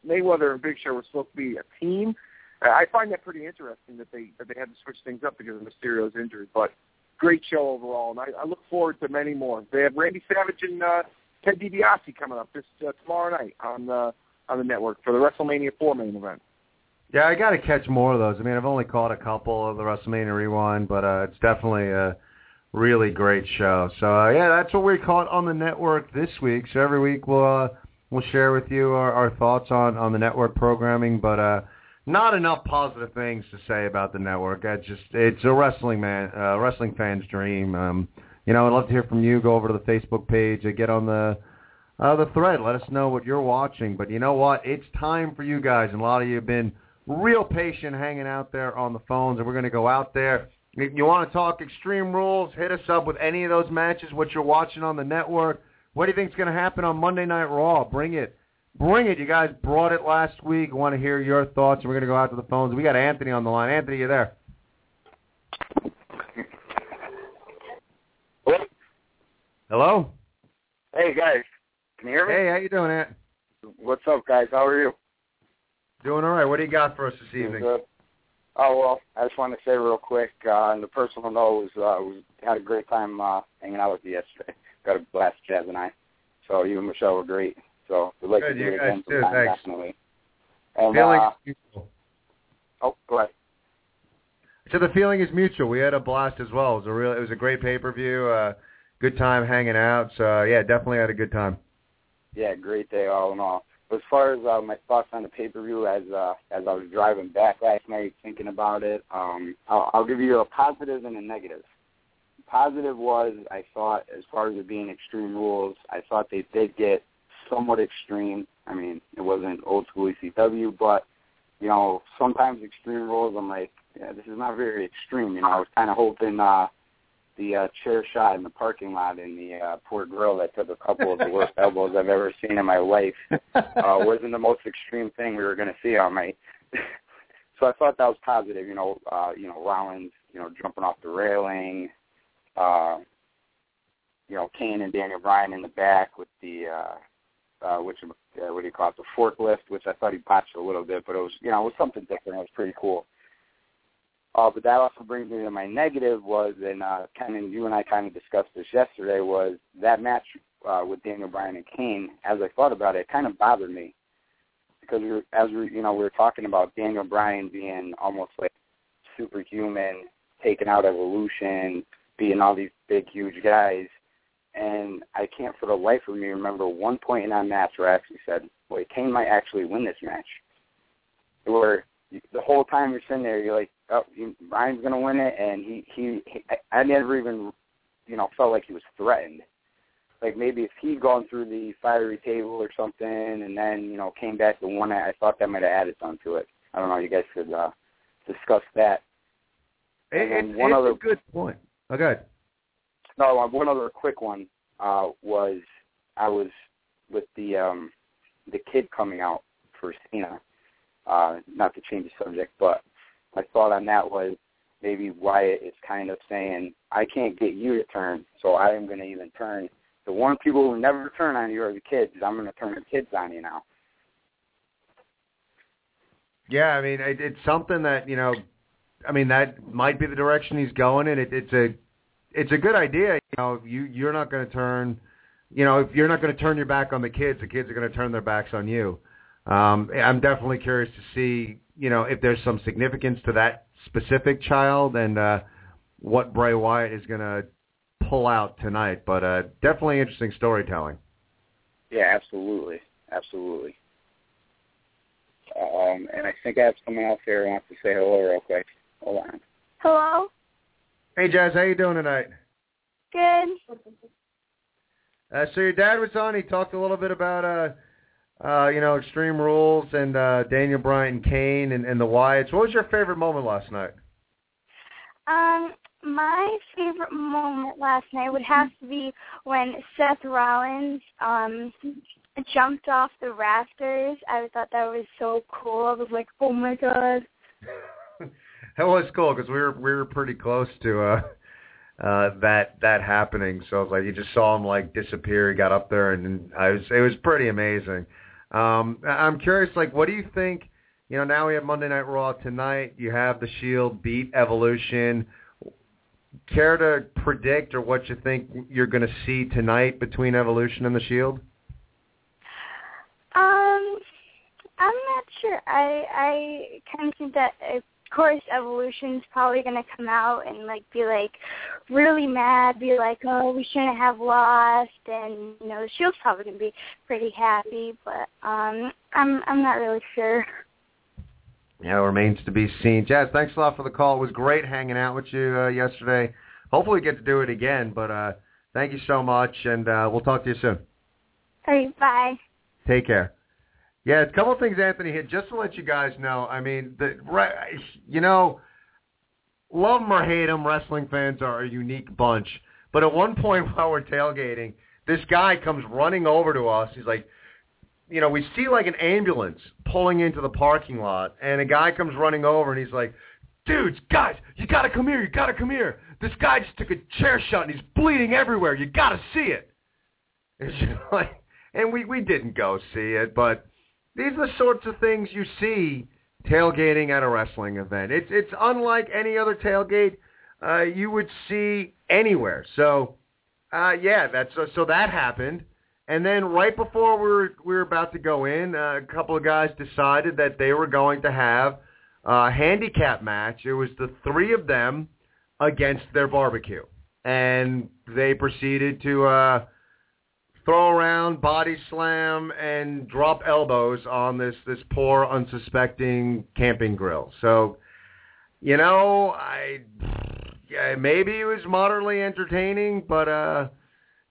Mayweather and Big Show were supposed to be a team. I find that pretty interesting that they that they had to switch things up because of Mysterio's injury, but great show overall, and I, I look forward to many more. They have Randy Savage and uh, Ted DiBiase coming up this uh, tomorrow night on the on the network for the WrestleMania 4 main event. Yeah, I got to catch more of those. I mean, I've only caught a couple of the WrestleMania Rewind, but uh, it's definitely a really great show. So uh, yeah, that's what we caught on the network this week. So every week we'll uh, we'll share with you our, our thoughts on on the network programming, but uh, not enough positive things to say about the network. I just it's a wrestling man, uh, wrestling fan's dream. Um, you know, I'd love to hear from you. Go over to the Facebook page, get on the uh, the thread. Let us know what you're watching. But you know what? It's time for you guys, and a lot of you have been real patient hanging out there on the phones, and we're going to go out there. If you want to talk Extreme Rules, hit us up with any of those matches, what you're watching on the network. What do you think is going to happen on Monday Night Raw? Bring it. Bring it. You guys brought it last week. I want to hear your thoughts, and we're going to go out to the phones. We got Anthony on the line. Anthony, you there? Hello? Hey guys, can you hear me? Hey, how you doing, Ant? What's up, guys? How are you? Doing all right. What do you got for us this evening? Good. Oh well, I just wanted to say real quick, uh, on the personal note, was, uh, was had a great time uh, hanging out with you yesterday. Got a blast, Jazz and I. So you and Michelle were great. So we'd like Good, to do you it guys again too. sometime, Thanks. definitely. And, feeling uh, is mutual. oh, go ahead. So the feeling is mutual. We had a blast as well. It was a real. It was a great pay per view. Uh, good time hanging out. So yeah, definitely had a good time. Yeah, great day all in all. As far as uh, my thoughts on the pay per view, as uh, as I was driving back last night thinking about it, um, I'll, I'll give you a positive and a negative. Positive was I thought, as far as it being extreme rules, I thought they did get somewhat extreme. I mean, it wasn't old school ECW, but you know, sometimes extreme rules, I'm like, yeah, this is not very extreme. You know, I was kind of hoping uh, the uh, chair shot in the parking lot in the uh, Port Grill that took a couple of the worst *laughs* elbows I've ever seen in my life. Uh, wasn't the most extreme thing we were going to see on my. *laughs* so I thought that was positive. You know, uh, you know Rollins, you know, jumping off the railing. Uh, you know, Kane and Daniel Bryan in the back with the uh, uh, which uh, what do you call it, the forklift, which I thought he botched a little bit, but it was you know it was something different. It was pretty cool. Uh, but that also brings me to my negative was, and uh, of you and I kind of discussed this yesterday, was that match uh, with Daniel Bryan and Kane. As I thought about it, it kind of bothered me because we were, as we you know we were talking about Daniel Bryan being almost like superhuman, taking out Evolution, being all these big huge guys, and I can't for the life of me remember one point in that match where I actually said, "Wait, Kane might actually win this match." Where the whole time you're sitting there, you're like, oh, Bryan's gonna win it, and he, he he I never even you know felt like he was threatened. Like maybe if he'd gone through the fiery table or something, and then you know came back to one, I thought that might have added something to it. I don't know. You guys could uh, discuss that. It, And it's one it's other- a good point. Oh, good. No, one other quick one uh, was I was with the um, the kid coming out for Cena. Uh, not to change the subject, but my thought on that was maybe Wyatt is kind of saying, I can't get you to turn, so I am going to even turn. The one people who never turn on you are the kids. I'm going to turn the kids on you now. Yeah, I mean, it, it's something that you know. I mean, that might be the direction he's going, and it, it's a it's a good idea. You know, you you're not going to turn. You know, if you're not going to turn your back on the kids, the kids are going to turn their backs on you. Um, I'm definitely curious to see, you know, if there's some significance to that specific child and uh, what Bray Wyatt is going to pull out tonight. But uh, definitely interesting storytelling. Yeah, absolutely, absolutely. Um, and I think I have someone else here who wants to say hello real quick. Hold on. Hello. Hey, Jazz, how you doing tonight? Good. Uh, so your dad was on. He talked a little bit about, uh, uh, you know, Extreme Rules and uh, Daniel Bryan and Kane and, and the Wyatts. What was your favorite moment last night? Um, my favorite moment last night would have to be when Seth Rollins um jumped off the rafters. I thought that was so cool. I was like, oh my god. *laughs* that was cool because we were we were pretty close to uh, uh, that that happening. So it was like you just saw him like disappear. He got up there and, I was it was pretty amazing. Um, I- I'm curious, like, what do you think? You know, now we have Monday Night Raw tonight. You have the Shield beat Evolution. Care to predict or what you think you're going to see tonight between Evolution and the Shield? Um, I'm not sure. I I kind of think that of course Evolution's probably gonna come out and like be like really mad, be like, oh, we shouldn't have lost, and you know the Shield's probably gonna be pretty happy, but um, I'm I'm not really sure. Yeah, it remains to be seen. Jazz, thanks a lot for the call. It was great hanging out with you uh, yesterday. Hopefully we get to do it again, but uh, thank you so much, and uh, we'll talk to you soon. All right, bye. Take care. Yeah, a couple of things Anthony hit just to let you guys know. I mean, the right, you know, love them or hate them, wrestling fans are a unique bunch. But at one point *laughs* while we're tailgating, this guy comes running over to us. He's like, you know, we see like an ambulance pulling into the parking lot, and a guy comes running over, and he's like, dudes, guys, you gotta come here, you gotta come here. This guy just took a chair shot, and he's bleeding everywhere. You gotta see it. *laughs* Just like, and we we didn't go see it, but these are the sorts of things you see tailgating at a wrestling event. It's it's unlike any other tailgate uh, you would see anywhere. So, uh, yeah, that's so, so that happened. And then right before we were we were about to go in, uh, a couple of guys decided that they were going to have a handicap match. It was the three of them against their barbecue, and they proceeded to uh, throw around, body slam, and drop elbows on this this poor unsuspecting camping grill. So, you know, I yeah, maybe it was moderately entertaining, but uh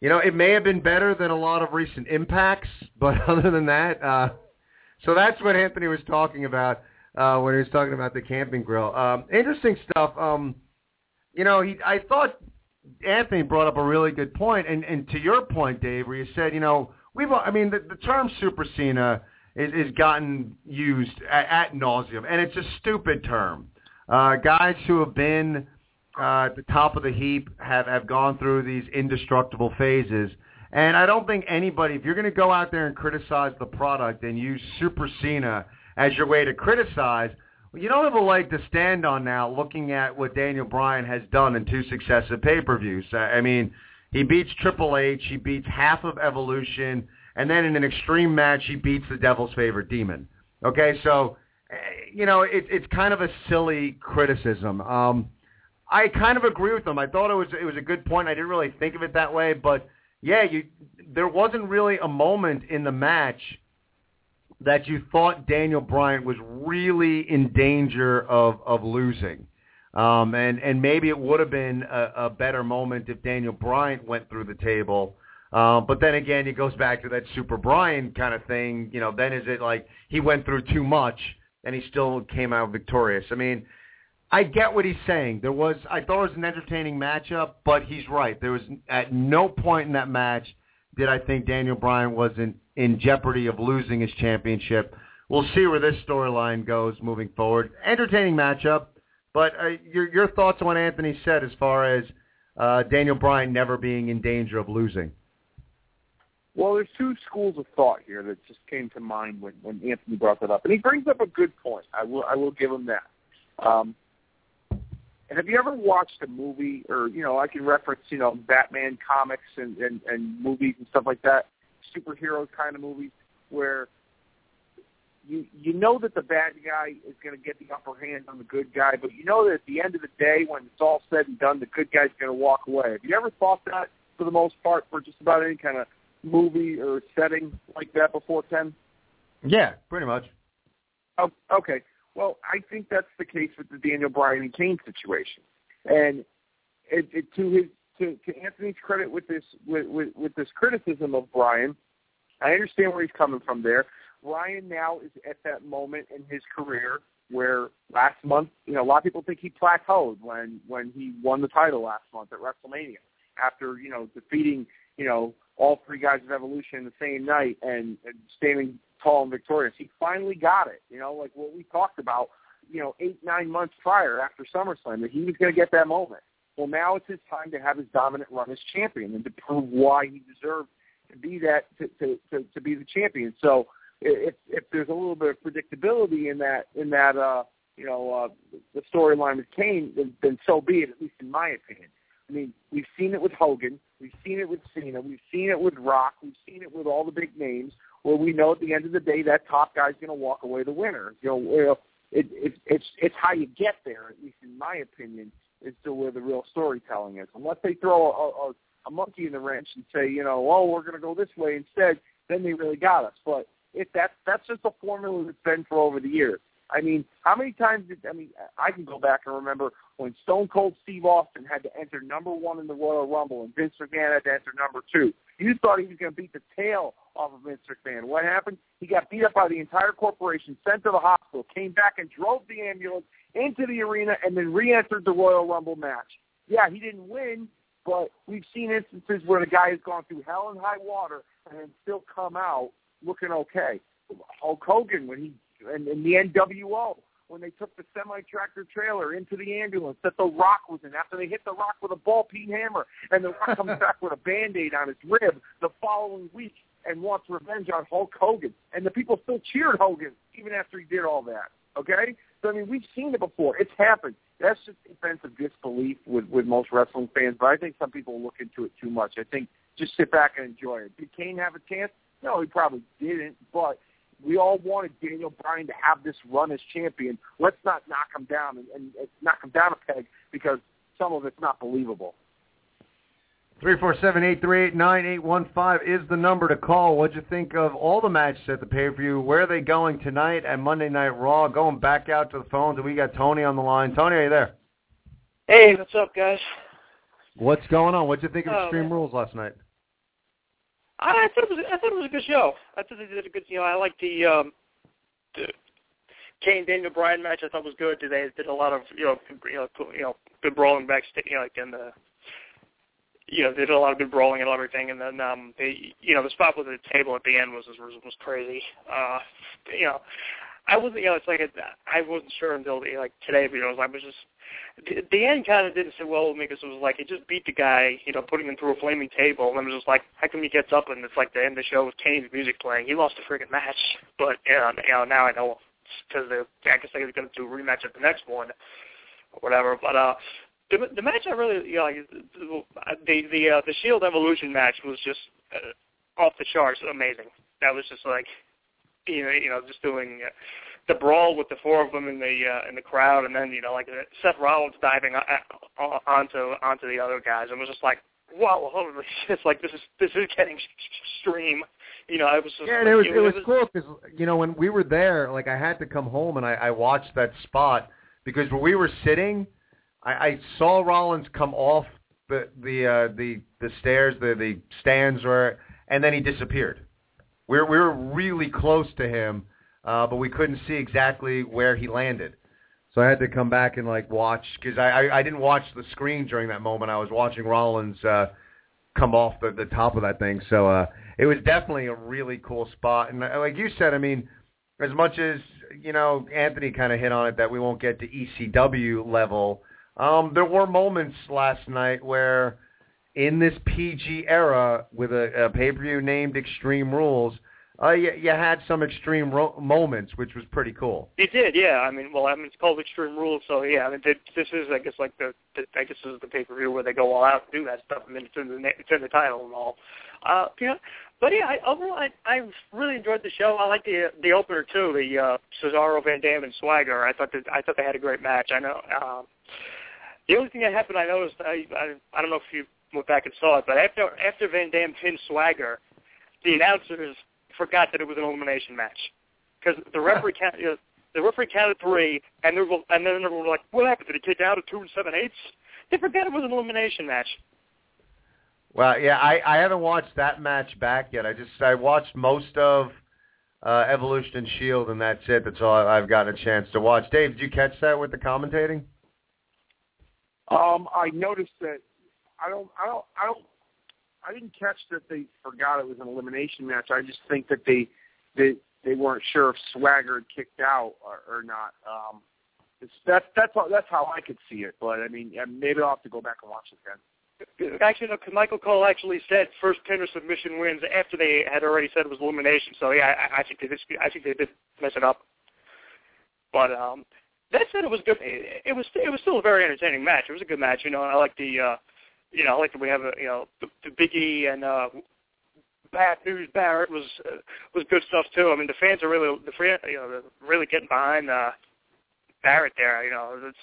you know, it may have been better than a lot of recent impacts, but *laughs* other than that, uh, so that's what Anthony was talking about uh, when he was talking about the camping grill. Um, interesting stuff. Um, you know, he, I thought Anthony brought up a really good point, and and to your point, Dave, where you said, you know, we've, I mean, the, the term Super Cena is, is gotten used at, at nauseum, and it's a stupid term. Uh, guys who have been uh, at the top of the heap have have gone through these indestructible phases. And I don't think anybody, if you're going to go out there and criticize the product and use Super Cena as your way to criticize, you don't have a leg to stand on now looking at what Daniel Bryan has done in two successive pay-per-views. I mean, he beats Triple H, he beats half of Evolution, and then in an extreme match, he beats the Devil's favorite demon. Okay, so, eh, you know, it, it's kind of a silly criticism. Um, I kind of agree with him. I thought it was it was a good point. I didn't really think of it that way, but yeah, you there wasn't really a moment in the match that you thought Daniel Bryan was really in danger of of losing. Um, and and maybe it would have been a, a better moment if Daniel Bryan went through the table. Uh, but then again, it goes back to that Super Bryan kind of thing. You know, then is it like he went through too much and he still came out victorious? I mean, I get what he's saying. There was, I thought it was an entertaining matchup, but he's right. There was at no point in that match did I think Daniel Bryan was in, jeopardy of losing his championship. We'll see where this storyline goes moving forward. Entertaining matchup, but uh, your your thoughts on what Anthony said as far as uh, Daniel Bryan never being in danger of losing. Well, there's two schools of thought here that just came to mind when, when Anthony brought that up, and he brings up a good point. I will I will give him that. Um, and have you ever watched a movie, or you know, I can reference you know Batman comics and and, and movies and stuff like that, superheroes kind of movies, where you you know that the bad guy is going to get the upper hand on the good guy, but you know that at the end of the day, when it's all said and done, the good guy's going to walk away. Have you ever thought that for the most part for just about any kind of movie or setting like that before, Ken? Yeah, pretty much. Oh, okay. Well, I think that's the case with the Daniel Bryan and Kane situation, and it, it, to his to, to Anthony's credit with this with, with, with this criticism of Bryan, I understand where he's coming from there. Bryan now is at that moment in his career where last month, you know, a lot of people think he plateaued when when he won the title last month at WrestleMania after you know defeating you know all three guys of Evolution the same night and, and standing tall and victorious. He finally got it. You know, like what we talked about, you know, eight, nine months prior after SummerSlam, that he was going to get that moment. Well, now it's his time to have his dominant run as champion and to prove why he deserved to be that to to to, to be the champion. So if if there's a little bit of predictability in that in that uh you know uh the storyline with Kane, then, so be it. At least in my opinion. I mean, we've seen it with Hogan, we've seen it with Cena, we've seen it with Rock, we've seen it with all the big names where we know at the end of the day that top guy's going to walk away the winner. You know, it, it, it's it's how you get there. At least in my opinion, is to where the real storytelling is. Unless they throw a, a, a monkey in the wrench and say, you know, oh, we're going to go this way instead, then they really got us. But if that's that's just a formula that's been for over the years. I mean, how many times did I mean? I can go back and remember when Stone Cold Steve Austin had to enter number one in the Royal Rumble, and Vince McMahon had to enter number two. You thought he was going to beat the tail off of Vince McMahon. What happened? He got beat up by the entire corporation, sent to the hospital, came back and drove the ambulance into the arena, and then re-entered the Royal Rumble match. Yeah, he didn't win, but we've seen instances where the guy has gone through hell and high water and still come out looking okay. Hulk Hogan when he and, and the NWO when they took the semi-tractor trailer into the ambulance that The Rock was in after they hit The Rock with a ball-peen hammer, and The Rock comes back with a Band-Aid on his rib the following week and wants revenge on Hulk Hogan. And the people still cheered Hogan even after he did all that. Okay? So, I mean, we've seen it before. It's happened. That's just defensive disbelief with, with most wrestling fans, but I think some people look into it too much. I think just sit back and enjoy it. Did Kane have a chance? No, he probably didn't, but we all wanted Daniel Bryan to have this run as champion. Let's not knock him down and, and, and knock him down a peg because some of it's not believable. Three four seven eight three eight nine eight one five is the number to call. What'd you think of all the matches at the pay per view? Where are they going tonight and Monday Night Raw? Going back out to the phones, and we got Tony on the line. Tony, are you there? Hey, what's up, guys? What's going on? What'd you think of Oh, Extreme man. Rules last night? I thought it was I thought it was a good show. I thought they did a good you know, I liked the um the Kane Daniel Bryan match I thought was good. They did a lot of you know you know you know good brawling backstage you know like in the you know, they did a lot of good brawling and everything, and then um, they, you know, the spot with the table at the end was was, was crazy. Uh, you know, I wasn't, you know, it's like a, I wasn't sure until like today, you know, I was just the, the end kind of didn't sit well with me because it was like he just beat the guy, you know, putting him through a flaming table, and I was just like, how come he gets up and it's like the end of the show with Kane's music playing? He lost a freaking match, but you know, you know now I know because I guess they're going to do a rematch at the next one or whatever. But uh, the the match I really you know the the uh, the Shield Evolution match was just uh, off the charts, amazing. That was just like you know you know just doing. Uh, the brawl with the four of them in the uh, in the crowd, and then you know like Seth Rollins diving uh, onto onto the other guys, and was just like, wow, holy *laughs* shit! Like this is this is getting extreme. You know, I was just, yeah, and it was it was, it was cool because you know when we were there, like I had to come home and I, I watched that spot because where we were sitting, I, I saw Rollins come off the the uh, the the stairs, the the stands, where, and then he disappeared. We were, we were really close to him, uh, but we couldn't see exactly where he landed. So I had to come back and like watch because I, I I didn't watch the screen during that moment. I was watching Rollins uh, come off the the top of that thing. So uh, it was definitely a really cool spot. And uh, like you said, I mean, as much as you know, Anthony kind of hit on it that we won't get to ECW level. Um, there were moments last night where, in this PG era, with a, a pay-per-view named Extreme Rules, uh, you, you had some extreme ro- moments, which was pretty cool. It did, yeah. I mean, well, I mean, it's called Extreme Rules, so yeah. I mean, this is, I guess, like the, the I guess this is the pay per view where they go all out and do that stuff. and then it's in the it's in the title and all. Uh, yeah, but yeah, I, overall, I, I really enjoyed the show. I like the the opener too, the uh, Cesaro, Van Dam, and Swagger. I thought that I thought they had a great match. I know. Um, the only thing that happened, I noticed, I, I I don't know if you went back and saw it, but after after Van Dam pinned Swagger, the announcers forgot that it was an elimination match because the referee count, you know, the referee counted three, and they were, and then everyone were like, "What happened? Did he kick out at two and seven eighths?" They forgot it was an elimination match. Well, yeah, I I haven't watched that match back yet. I just I watched most of uh, Evolution and Shield, and that's it. That's all I've gotten a chance to watch. Dave, did you catch that with the commentating? Um, I noticed that I don't I don't I don't I didn't catch that they forgot it was an elimination match. I just think that they they they weren't sure if Swagger had kicked out or, or not. Um, it's, that's that's how, that's how I could see it. But I mean, maybe I'll have to go back and watch it again. Actually, no, Michael Cole actually said first pin or submission wins after they had already said it was elimination. So yeah, I, I think they did. I think they did mess it up. But um, that said, it was good. It, it was it was still a very entertaining match. It was a good match. You know, I like the. uh you know, like we have a, you know, the, the Biggie and uh, Bad News Barrett was uh, was good stuff too. I mean, the fans are really the fan, you know, really getting behind uh, Barrett there. You know, it's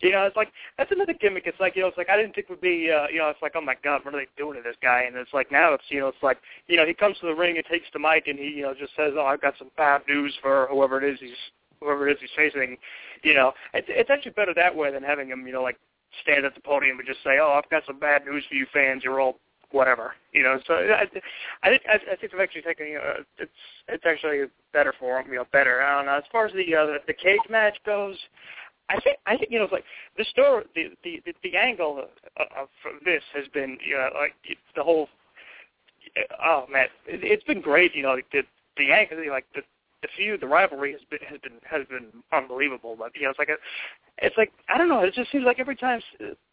you know, it's like that's another gimmick. It's like you know, it's like I didn't think would be, uh, you know, it's like oh my god, what are they doing to this guy? And it's like now it's you know, it's like you know, he comes to the ring and takes the mic and he you know just says, oh, I've got some bad news for whoever it is he's whoever it is he's facing. You know, it's it's actually better that way than having him you know like stand at the podium and just say, "Oh, I've got some bad news for you fans. You're all whatever." You know, so I, I think I, think they're actually taking uh, it's it's actually better for them. You know, better. I don't know. As far as the uh, the, the cage match goes, I think I think you know it's like the story, the the the, the angle of, of this has been you know like the whole. Oh man, it, it's been great. You know, like the the angle, like the the feud, the rivalry has been has been has been unbelievable. But you know, it's like a, it's like I don't know. It just seems like every time,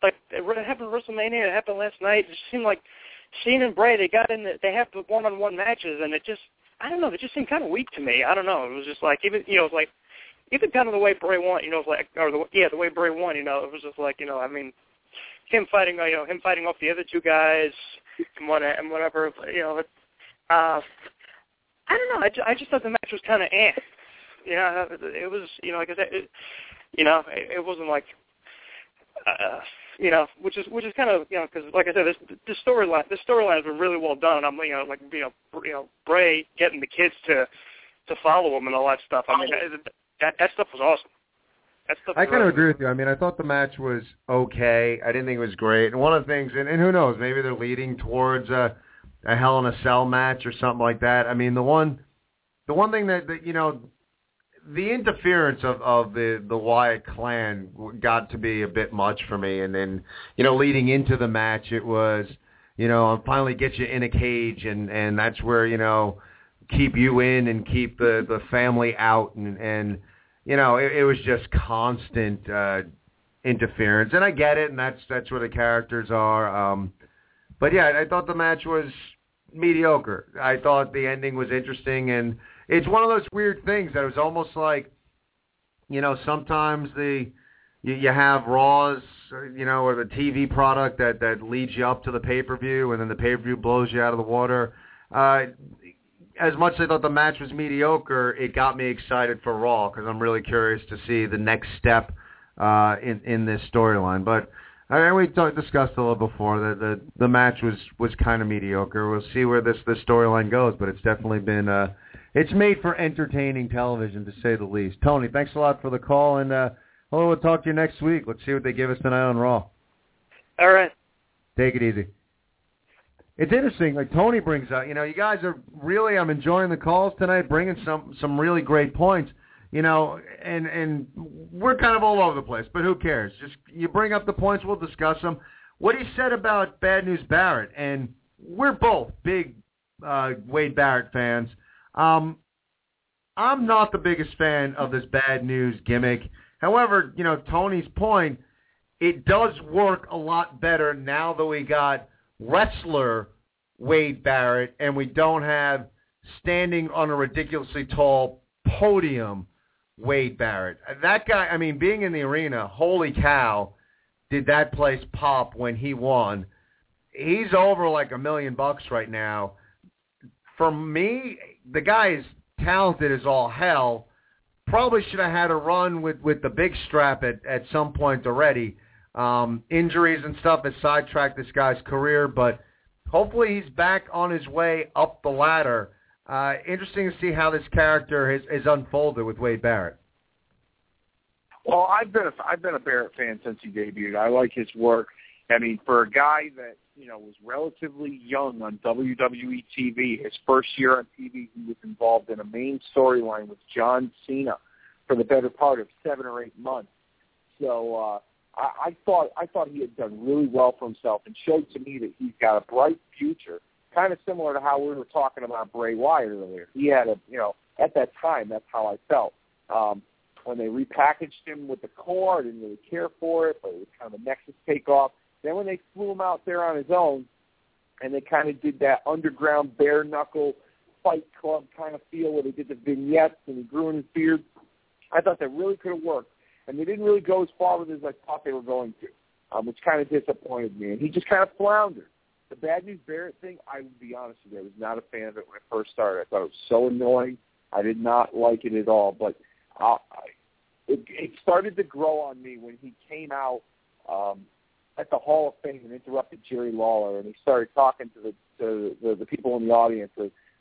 like it happened at WrestleMania, it happened last night. It just seemed like Cena and Bray they got in, the, they have the one-on-one matches, and it just I don't know. It just seemed kind of weak to me. I don't know. It was just like even you know, it was like even kind of the way Bray won. You know, it was like or the yeah, the way Bray won. You know, it was just like you know, I mean, him fighting, you know, him fighting off the other two guys and what and whatever. You know, uh, I don't know. I just, I just thought the match was kind of eh. You know, it was you know like I said, it, you know, it, it wasn't like. Uh, you know, which is which is kind of you know because like I said, this this storyline this storyline has been really well done. I'm you know like you know you know Bray getting the kids to to follow him and all that stuff. I mean that that stuff was awesome. That stuff I kind of agree with you. I mean, I thought the match was okay. I didn't think it was great. And one of the things, and, and who knows, maybe they're leading towards a a Hell in a Cell match or something like that. I mean, the one, the one thing that, that you know, the interference of of the the Wyatt clan got to be a bit much for me, and then you know leading into the match, it was you know I'll finally get you in a cage, and and that's where you know keep you in and keep the the family out, and and you know it, it was just constant uh, interference, and I get it, and that's that's where the characters are. Um, but yeah, I thought the match was mediocre. I thought the ending was interesting, and it's one of those weird things that it was almost like, you know, sometimes the you, you have Raws, you know, or the TV product that that leads you up to the pay per view, and then the pay per view blows you out of the water. Uh, as much as I thought the match was mediocre, it got me excited for Raw because I'm really curious to see the next step uh, in in this storyline. But I mean, we talked, discussed a little before that the the match was was kind of mediocre. We'll see where this this storyline goes, but it's definitely been uh, it's made for entertaining television to say the least. Tony, thanks a lot for the call, and uh, well, we'll talk to you next week. Let's see what they give us tonight on Raw. All right. Take it easy. It's interesting. Like Tony brings up, you know, you guys are really. I'm enjoying the calls tonight, bringing some some really great points. You know, and and we're kind of all over the place, but who cares? Just you bring up the points, we'll discuss them. What he said about Bad News Barrett, and we're both big uh, Wade Barrett fans. Um, I'm not the biggest fan of this bad news gimmick. However, you know, Tony's point, it does work a lot better now that we got wrestler Wade Barrett and we don't have standing on a ridiculously tall podium Wade Barrett. That guy, I mean, being in the arena, holy cow, did that place pop when he won. He's over like a million bucks right now. For me, the guy is talented as all hell. Probably should have had a run with with the big strap at at some point already. Um, injuries and stuff has sidetracked this guy's career, but hopefully he's back on his way up the ladder. Uh, interesting to see how this character has, has unfolded with Wade Barrett. Well, I've been a, I've been a Barrett fan since he debuted. I like his work. I mean, for a guy that you know was relatively young on WWE TV, his first year on TV, he was involved in a main storyline with John Cena for the better part of seven or eight months. So uh, I, I thought I thought he had done really well for himself and showed to me that he's got a bright future. Kind of similar to how we were talking about Bray Wyatt earlier. He had a you know at that time that's how I felt. Um, when they repackaged him with the Corre, I didn't really care for it, but it was kind of a Nexus takeoff. Then when they flew him out there on his own, and they kind of did that underground bare knuckle fight club kind of feel where they did the vignettes and he grew in his beard, I thought that really could have worked. And they didn't really go as far with it as I thought they were going to, um, which kind of disappointed me. And he just kind of floundered. The Bad News Barrett thing, I would be honest with you, I was not a fan of it when it first started. I thought it was so annoying. I did not like it at all. But uh, I, it, it started to grow on me when he came out um, at the Hall of Fame and interrupted Jerry Lawler, and he started talking to the to the, the people in the audience,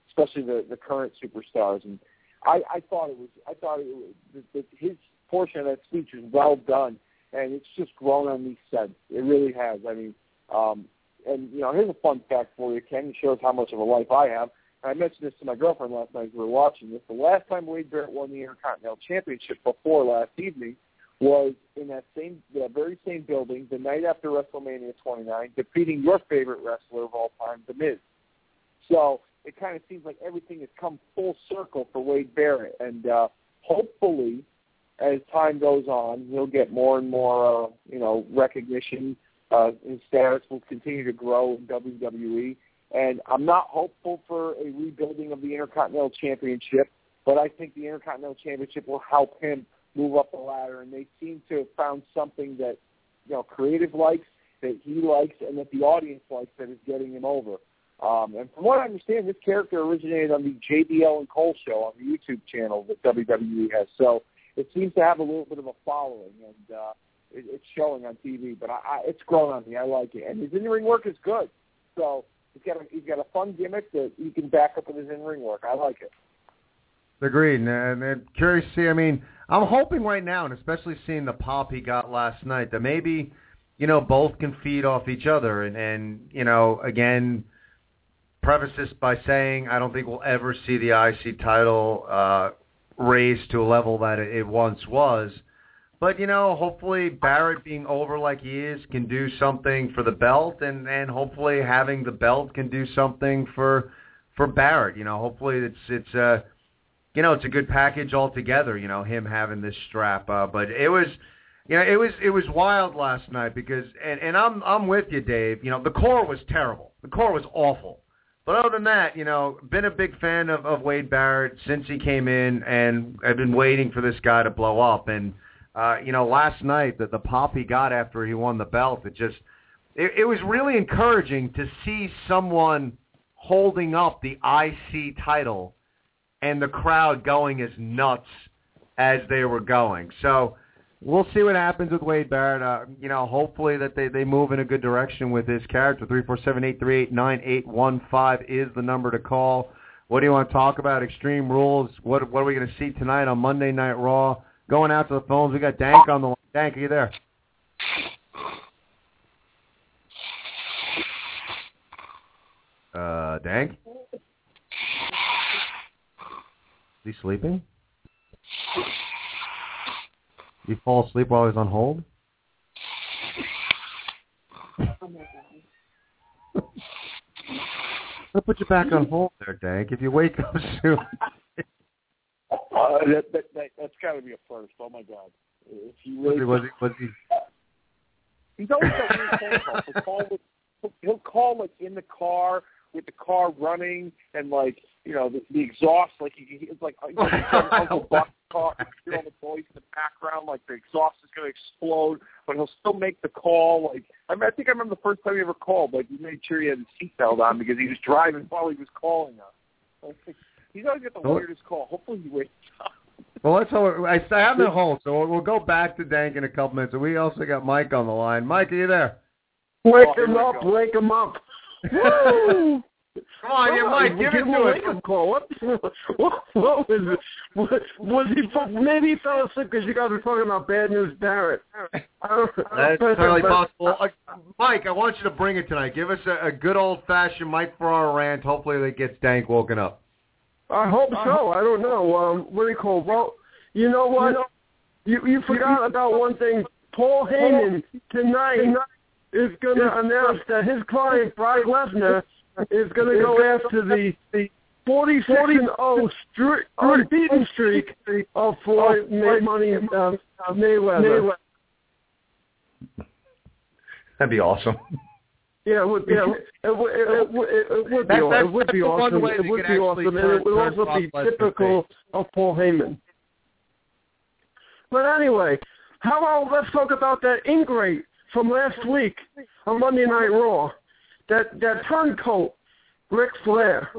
especially the the current superstars. And I, I thought it was I thought it was, that, that his portion of that speech was well done, and it's just grown on me since. It really has. I mean, um, and you know, here's a fun fact for you, Ken. It shows how much of a life I have. I mentioned this to my girlfriend last night as we were watching this. The last time Wade Barrett won the Intercontinental Championship before last evening was in that same, that very same building, the night after WrestleMania 29, defeating your favorite wrestler of all time, The Miz. So it kind of seems like everything has come full circle for Wade Barrett, and uh, hopefully, as time goes on, he'll get more and more, uh, you know, recognition. Uh, his status will continue to grow in WWE, and I'm not hopeful for a rebuilding of the Intercontinental Championship, but I think the Intercontinental Championship will help him move up the ladder, and they seem to have found something that you know creative likes, that he likes, and that the audience likes that is getting him over. Um, and from what I understand, this character originated on the JBL and Cole show on the YouTube channel that WWE has. So it seems to have a little bit of a following, and uh, it, it's showing on TV. But I, I, it's grown on me. I like it, and his in-ring work is good. So he's got a, he's got a fun gimmick that he can back up with his in-ring work. I like it. Agreed, and, and curious to see. I mean, I'm hoping right now, and especially seeing the pop he got last night, that maybe you know both can feed off each other. And, and you know, again, preface this by saying I don't think we'll ever see the IC title uh, raised to a level that it, it once was. But you know, hopefully Barrett being over like he is can do something for the belt, and and hopefully having the belt can do something for for Barrett. You know, hopefully it's it's a you know it's a good package altogether. You know, him having this strap. Uh, but it was. You know, it was it was wild last night because and and I'm I'm with you, Dave. You know, the Corre was terrible. The Corre was awful. But other than that, you know, been a big fan of, of Wade Barrett since he came in, and I've been waiting for this guy to blow up. And uh, you know, last night that the pop he got after he won the belt, it just it, it was really encouraging to see someone holding up the IC title and the crowd going as nuts as they were going. So we'll see what happens with Wade Barrett. Uh, you know, hopefully that they, they move in a good direction with his character. Three four seven eight three eight nine eight one five is the number to call. What do you want to talk about? Extreme Rules. What what are we going to see tonight on Monday Night Raw? Going out to the phones. We got Dank on the line. Dank, are you there? Uh, Dank? Is he sleeping? He fall asleep while he's on hold? I'll *laughs* put you back on hold there, Dank. If you wake up *laughs* soon. Uh, that, that, that, that's got to be a first. Oh my God! If he Was he, was he, was he, He's always got weird phone calls. He'll call, with, he'll call like in the car with the car running and like you know the, the exhaust like he, he- it's like Uncle *laughs* Buck's car. You hear all the noise in the background like the exhaust is going to explode, but he'll still make the call. Like I, mean, I think I remember the first time he ever called. Like he made sure he had his seatbelt on because he was driving while he was calling us. He's always got the Oh. weirdest call. Hopefully he wakes up. well, let's hope. I, I have him at home, so we'll, we'll go back to Dank in a couple minutes. And we also got Mike on the line. Mike, are you there? Wake Oh, him up, go. wake him up. *laughs* Woo! Come on, yeah, Mike, give it him a to us. wake-up call. What, what, what was it? What, was he? Maybe he fell asleep because you guys were talking about bad news, Barrett. That's entirely possible. Uh, Mike, I want you to bring it tonight. Give us a, a good old-fashioned Mike Ferrara rant. Hopefully that gets Dank woken up. I hope so. I don't know. Um, what do you call? Well, you know what? You you forgot about one thing. Paul Heyman tonight is going to announce that his client Brock Lesnar is going to go after the the 46 and 0 streak, unbeaten streak of Floyd May, Money uh, Mayweather. That'd be awesome. Yeah, it would be. It, it, would- it, would- it, it would be. That's- It would be awesome. It would be awesome, turn- it would also be typical of Paul Heyman. But anyway, how about let's talk about that ingrate from last week on Monday Night Raw, that that turncoat, Ric Flair.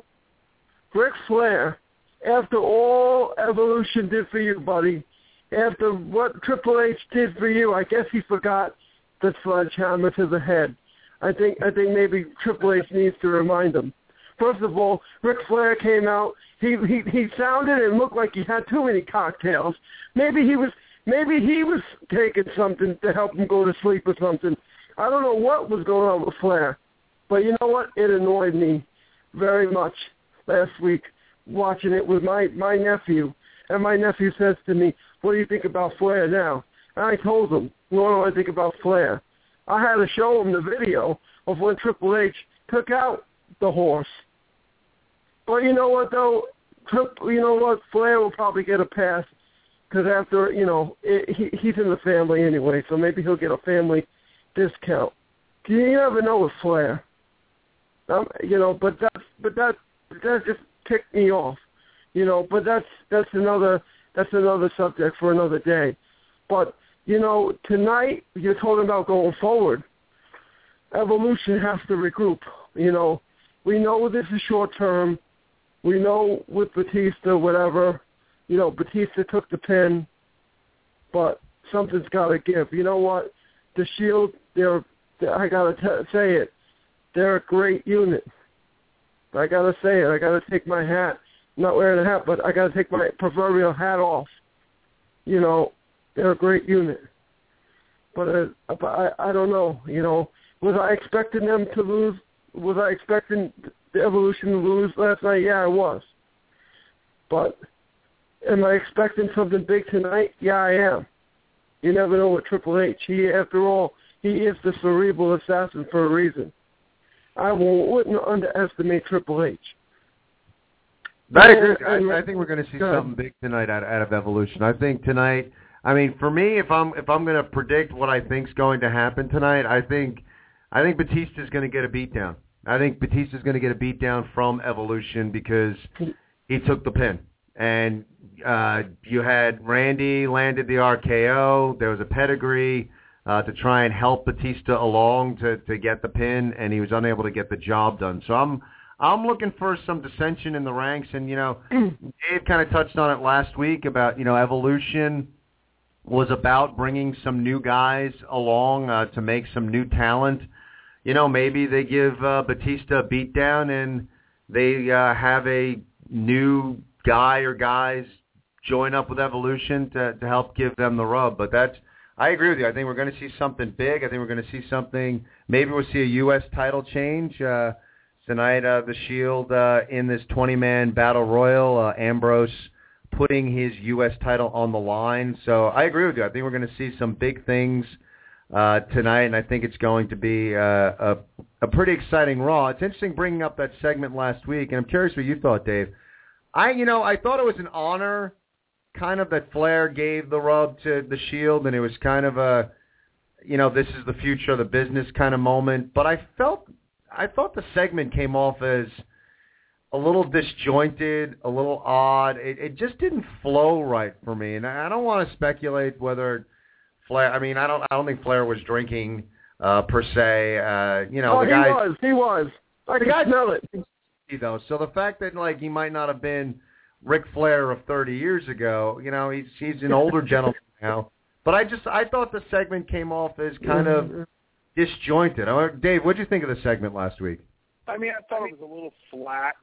Ric Flair, after all Evolution did for you, buddy, after what Triple H did for you, I guess he forgot the sledgehammer to the head. I think I think maybe Triple H needs to remind him. First of all, Ric Flair came out. He he he sounded and looked like he had too many cocktails. Maybe he was maybe he was taking something to help him go to sleep or something. I don't know what was going on with Flair, but you know what? It annoyed me very much last week watching it with my my nephew. And my nephew says to me, "What do you think about Flair now?" And I told him, "What do I think about Flair?" I had to show him the video of when Triple H took out the horse. But you know what though, you know what, Flair will probably get a pass because after you know it, he he's in the family anyway, so maybe he'll get a family discount. You never know with Flair. Um, you know, but that's but that that just ticked me off. You know, but that's that's another that's another subject for another day. But you know, tonight you're talking about going forward. Evolution has to regroup. You know, we know this is short term. We know with Batista, whatever, you know, Batista took the pin, but something's got to give. You know what? The Shield, they're, they're I gotta t- say it, they're a great unit. I gotta say it. I gotta take my hat. I'm not wearing a hat, but I gotta take my proverbial hat off. You know, they're a great unit. But, uh, I, I don't know. You know, was I expecting them to lose? Was I expecting the Evolution to lose last night? Yeah, I was. But am I expecting something big tonight? Yeah, I am. You never know with Triple H. He, after all, he is the cerebral assassin for a reason. I wouldn't underestimate Triple H. I. I, I think we're going to see something big tonight out, out of Evolution. I think tonight. I mean, for me, if I'm if I'm going to predict what I think's going to happen tonight, I think I think Batista's going to get a beatdown. I think Batista's going to get a beatdown from Evolution because he took the pin, and uh, you had Randy landed the RKO. There was a pedigree uh, to try and help Batista along to to get the pin, and he was unable to get the job done. So I'm I'm looking for some dissension in the ranks, and you know, *clears throat* Dave kind of touched on it last week about you know evolution was about bringing some new guys along uh, to make some new talent. You know, maybe they give uh, Batista a beatdown and they uh, have a new guy or guys join up with Evolution to to help give them the rub. But that's I agree with you. I think we're going to see something big. I think we're going to see something. Maybe we'll see a U.S. title change. Uh, tonight uh, the Shield uh, in this 20-man battle royal. Uh, Ambrose putting his U.S. title on the line. So I agree with you. I think we're going to see some big things uh, tonight, and I think it's going to be uh, a, a pretty exciting Raw. It's interesting bringing up that segment last week, and I'm curious what you thought, Dave. I, you know, I thought it was an honor, kind of that Flair gave the rub to the Shield, and it was kind of a, you know, this is the future of the business kind of moment. But I felt I thought the segment came off as a little disjointed, a little odd. It, it just didn't flow right for me, and I don't want to speculate whether Flair. I mean, I don't. I don't think Flair was drinking uh, per se. Uh, you know, oh, the guy He was. He was. I the can guy smell it. Though, so the fact that like he might not have been Ric Flair of 30 years ago, you know, he's he's an older *laughs* gentleman now. But I just I thought the segment came off as kind of disjointed. Dave, what did you think of the segment last week? I mean, I thought it was a little flat.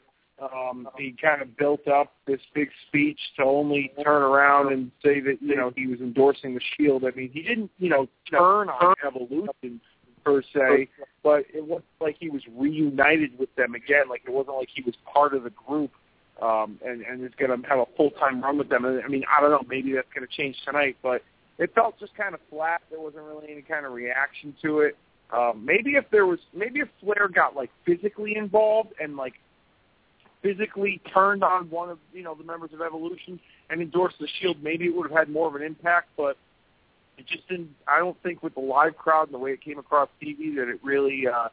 Um, he kind of built up this big speech to only turn around and say that you know he was endorsing the Shield. I mean, he didn't you know turn on Evolution per se, but it was like he was reunited with them again. Like it wasn't like he was part of the group um, and and is going to have a full time run with them. I mean, I don't know. Maybe that's going to change tonight, but it felt just kind of flat. There wasn't really any kind of reaction to it. Um, maybe if there was, maybe if Flair got like physically involved and like physically turned on one of you know the members of Evolution and endorsed the Shield, maybe it would have had more of an impact. But it just didn't. I don't think with the live crowd and the way it came across TV that it really uh,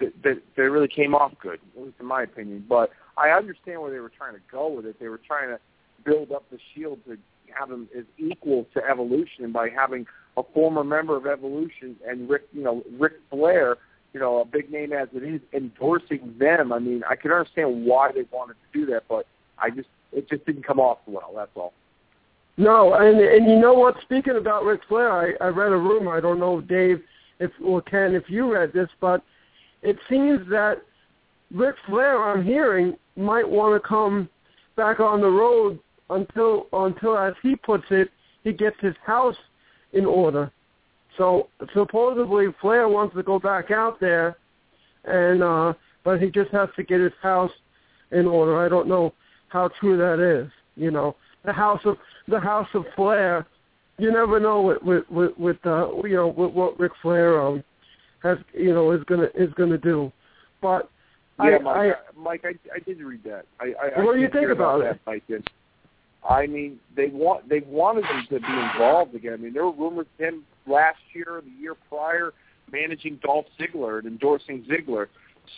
that, that that it really came off good, at least in my opinion. But I understand where they were trying to go with it. They were trying to build up the Shield to have them as equal to Evolution, by having a former member of Evolution and Rick, you know, Ric Flair, you know, a big name as it is, endorsing them. I mean, I can understand why they wanted to do that, but I just it just didn't come off well. That's all. No, and and you know what? Speaking about Ric Flair, I, I read a rumor. I don't know, Dave, if or Ken, if you read this, but it seems that Ric Flair, I'm hearing, might want to come back on the road until until, as he puts it, he gets his house in order. So supposedly Flair wants to go back out there, and uh, but he just has to get his house in order. I don't know how true that is. You know, the house of the house of Flair. You never know with with with, with uh, you know with what Ric Flair um has you know is gonna is gonna do. But Yeah, I, Mike, I I, Mike, I, I did read that. I, I, I What do you think hear about that, Mike. And I mean, they want they wanted him to be involved again. I mean, there were rumors of him last year, the year prior, managing Dolph Ziggler and endorsing Ziggler.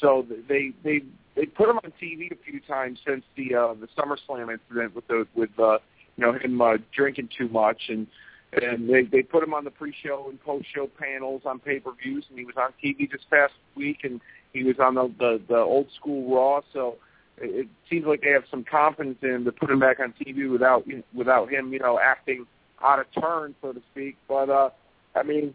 So they they they put him on TV a few times since the uh, the SummerSlam incident with the with uh, you know him uh, drinking too much and and they they put him on the pre-show and post-show panels on pay-per-views and he was on TV this past week and he was on the the, the old school Raw. So it, seems like they have some confidence in to put him back on TV without without him you know acting out of turn so to speak. But uh, I mean,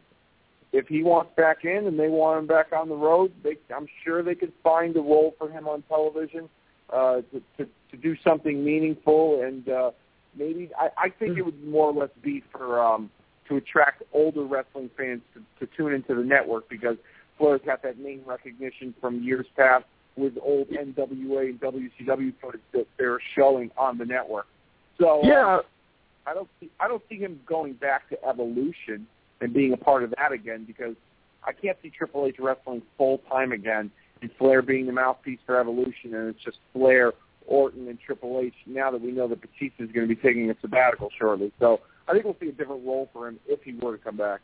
if he wants back in and they want him back on the road, they, I'm sure they could find a role for him on television uh, to, to to do something meaningful. And uh, maybe I, I think it would more or less be for um, to attract older wrestling fans to, to tune into the network because Flair's got that name recognition from years past with old NWA and WCW footage that they're showing on the network. So uh, Yeah, I don't see I don't see him going back to Evolution and being a part of that again because I can't see Triple H wrestling full time again and Flair being the mouthpiece for Evolution and it's just Flair, Orton, and Triple H. Now that we know that Batista is going to be taking a sabbatical shortly, so I think we'll see a different role for him if he were to come back.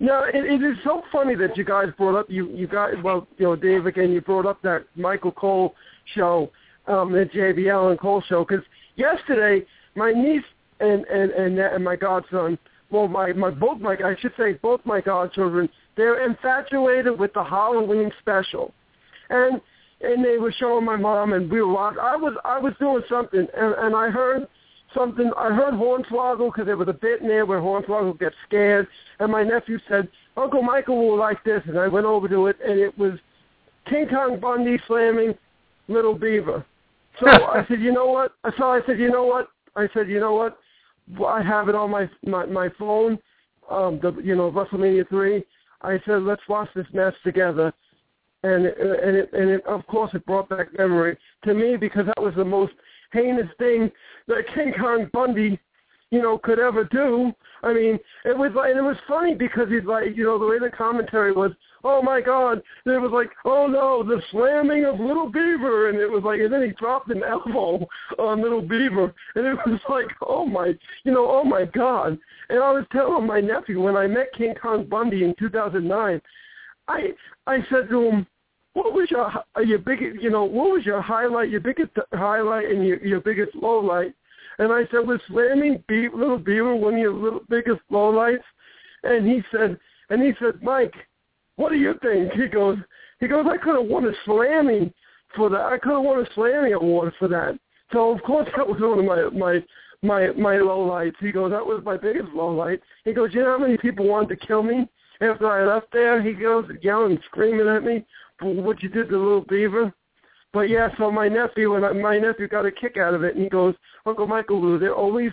No, it, it is so funny that you guys brought up you you guys well you know Dave again you brought up that Michael Cole show, um, the JBL and Cole show because yesterday my niece and and and, and my godson well my my both my I should say both my godchildren they're infatuated with the Halloween special, and and they were showing my mom and we were watching. I was I was doing something and and I heard something. I heard Hornswoggle because there was a bit in there where Hornswoggle gets scared, and my nephew said, "Uncle Michael will like this," and I went over to it, and it was King Kong Bundy slamming Little Beaver. So *laughs* I said, "You know what?" So I said, "You know what?" I said, "You know what?" I have it on my my my phone. Um, the you know WrestleMania three. I said, "Let's watch this match together." And and it, and it, of course it brought back memory to me because that was the most heinous thing that King Kong Bundy, you know, could ever do. I mean, it was like, and it was funny because he's like, you know, the way the commentary was, oh my God, and it was like, oh no, the slamming of Little Beaver, and it was like, and then he dropped an *laughs* elbow on Little Beaver, and it was like, oh my, you know, oh my God. And I was telling my nephew when I met King Kong Bundy in 2009, I I said to him, what was your your biggest you know what was your highlight your biggest highlight and your your biggest low light and i said was slamming Be- little beaver one of your little biggest low lights and he said and he said mike what do you think? He goes he goes i could have won a Slammy for that. I could have won a Slammy award for that. So of course that was one of my my my my low lights he goes that was my biggest low light he goes you know how many people wanted to kill me after i left there? He goes yelling screaming at me what you did to little beaver. But yeah, so my nephew and my nephew got a kick out of it, and he goes, Uncle Michael, Lou, there are always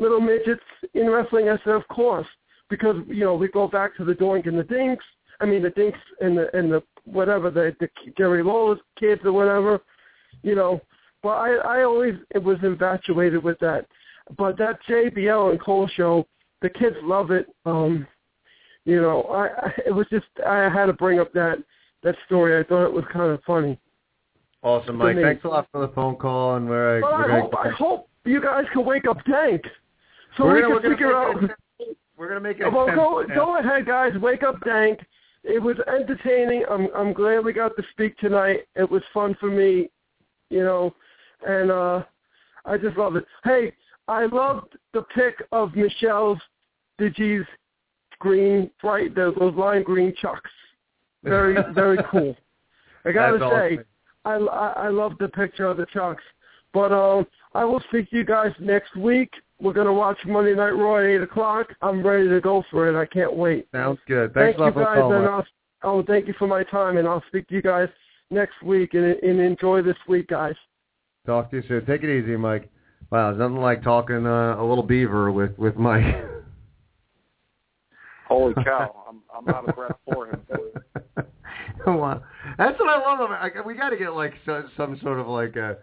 little midgets in wrestling. I said, of course, because you know we go back to the Doink and the Dinks. I mean the Dinks and the and the whatever the the Jerry Lawler's kids or whatever, you know. But I I always it was infatuated with that. But that JBL and Cole show, the kids love it. Um, you know, I, I it was just I had to bring up that that story. I thought it was kind of funny. Awesome, Mike. Thanks a lot for the phone call, and we're, But we're I hope I hope you guys can wake up Dank, so We're we gonna- can we're figure out. we're gonna make it. Well, go go ahead, guys. Wake up, Dank. It was entertaining. I'm I'm glad we got to speak tonight. It was fun for me, you know, and uh I just love it. Hey, I loved the pick of Michelle's Digi's green bright those those lime green chucks. Very very cool. *laughs* I gotta That's say, awesome. I, I I love the picture of the chucks. But um, I will speak to you guys next week. We're gonna watch Monday Night Raw at eight o'clock. I'm ready to go for it. I can't wait. Sounds good. Thank Thanks a lot you for guys, and. I'll, oh, thank you for my time, and I'll speak to you guys next week. And, and enjoy this week, guys. Talk to you soon. Take it easy, Mike. Wow, nothing like talking uh, a little beaver with with Mike. *laughs* Holy *laughs* cow, I'm I'm out of breath for him. *laughs* wow. That's what I love. About it. I, we got to get like so, some sort of like a,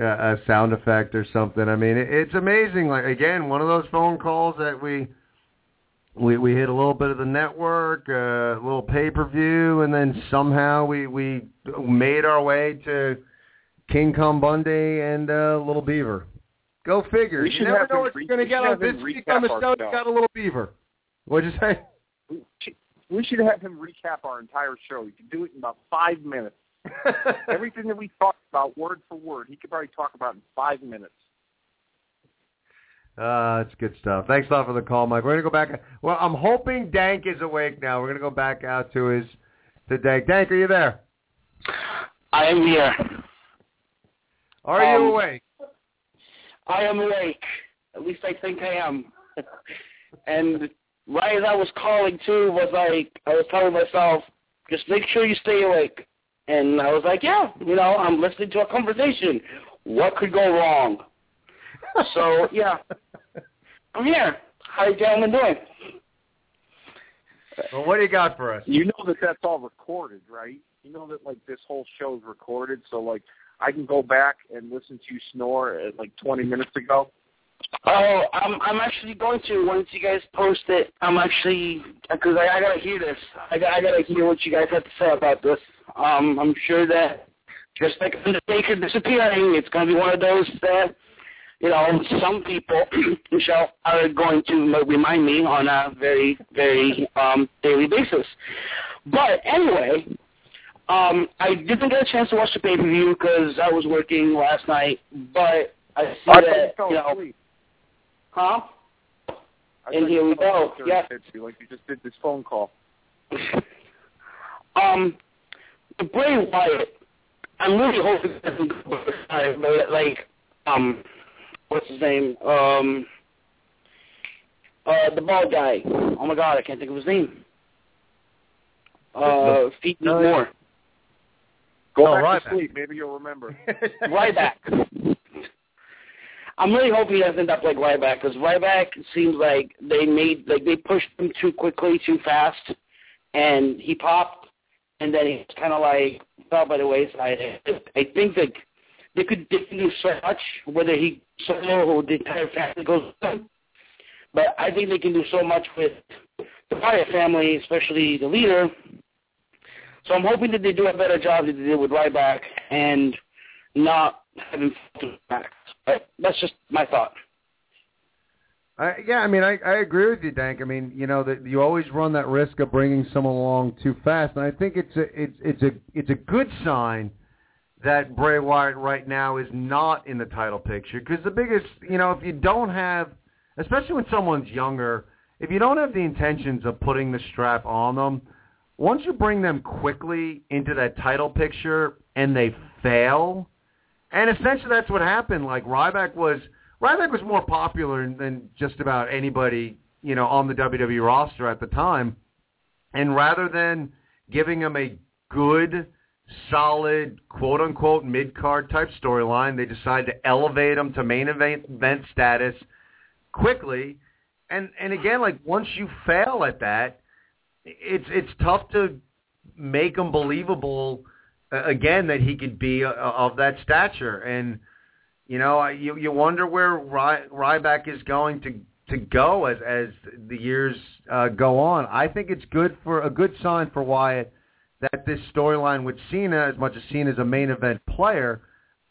a a sound effect or something. I mean, it, it's amazing. Like again, one of those phone calls that we we we hit a little bit of the network, uh, a little pay per view, and then somehow we we made our way to King Kong Bundy and uh, Little Beaver. Go figure. You never know him what you're going to get on have this week on the show. You show. got a Little Beaver. What'd you say? We should- We should have him recap our entire show. He could do it in about five minutes. *laughs* Everything that we talked about, word for word, he could probably talk about in five minutes. Uh, it's good stuff. Thanks a lot for the call, Mike. We're gonna go back. Well, I'm hoping Dank is awake now. We're gonna go back out to his to Dank. Dank, are you there? I am here. Are Um, you awake? I am awake. At least I think I am. *laughs* and right as I was calling too was like I was telling myself, just make sure you stay awake. And I was like, yeah, you know, I'm listening to a conversation. What could go wrong? So *laughs* yeah, I'm here. How you gentlemen doing? Well, what do you got for us? You know that that's all recorded, right? You know that like this whole show's recorded, so like I can go back and listen to you snore at like 20 minutes ago. Oh, I'm I'm actually going to once you guys post it. I'm actually because I, I gotta hear this. I, got, I gotta hear what you guys have to say about this. Um, I'm sure that just like Undertaker disappearing, it's gonna be one of those that you know some people, *clears throat* Michelle, are going to remind me on a very very um daily basis. But anyway, um, I didn't get a chance to watch the pay per view because I was working last night. But I see I that you know, asleep. Huh? I And here we go. asleep Yeah. during the Like you just did this phone call. *laughs* um, the Bray Wyatt. I'm really hoping it doesn't go this time, but like, um, what's his name? Um, uh, the bald guy. Oh my God, I can't think of his name. Uh, Feet No, Moore. Go Oh, back to Ryback. sleep. Maybe you'll remember. *laughs* Ryback. I'm really hoping he doesn't end up like Ryback because Ryback seems like they made like they pushed him too quickly, too fast, and he popped, and then he kind of like fell by the wayside. I think that they could they do so much, whether he solo or the entire family goes with him. But I think they can do so much with the Wyatt family, especially the leader. So I'm hoping that they do a better job than they did with Ryback and not him. But that's just my thought. I, yeah, I mean, I, I agree with you, Dank. I mean, you know, that you always run that risk of bringing someone along too fast, and I think it's a it's it's a it's a good sign that Bray Wyatt right now is not in the title picture because the biggest, you know, if you don't have, especially when someone's younger, if you don't have the intentions of putting the strap on them, once you bring them quickly into that title picture and they fail, and essentially that's what happened. Like Ryback was Ryback was more popular than just about anybody, you know, on the WWE roster at the time. And rather than giving him a good, solid, quote unquote mid card type storyline, they decided to elevate him to main event, event status quickly. And and again, like once you fail at that, it's it's tough to make him believable again that he could be uh, of that stature. And you know, you you wonder where Ry, Ryback is going to to go as as the years uh, go on. I think it's good for a good sign for Wyatt that this storyline with Cena, as much as Cena is a main event player,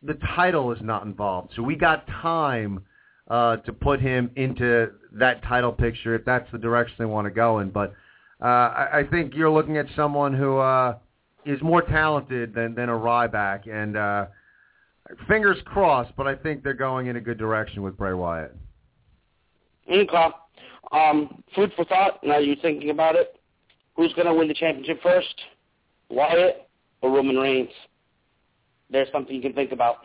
the title is not involved. So we got time uh, to put him into that title picture if that's the direction they want to go in. But uh, I, I think you're looking at someone who uh, is more talented than than a Ryback, and uh, fingers crossed. But I think they're going in a good direction with Bray Wyatt. Okay. Um, food for thought. Now you're thinking about it. Who's going to win the championship first? Wyatt or Roman Reigns? There's something you can think about.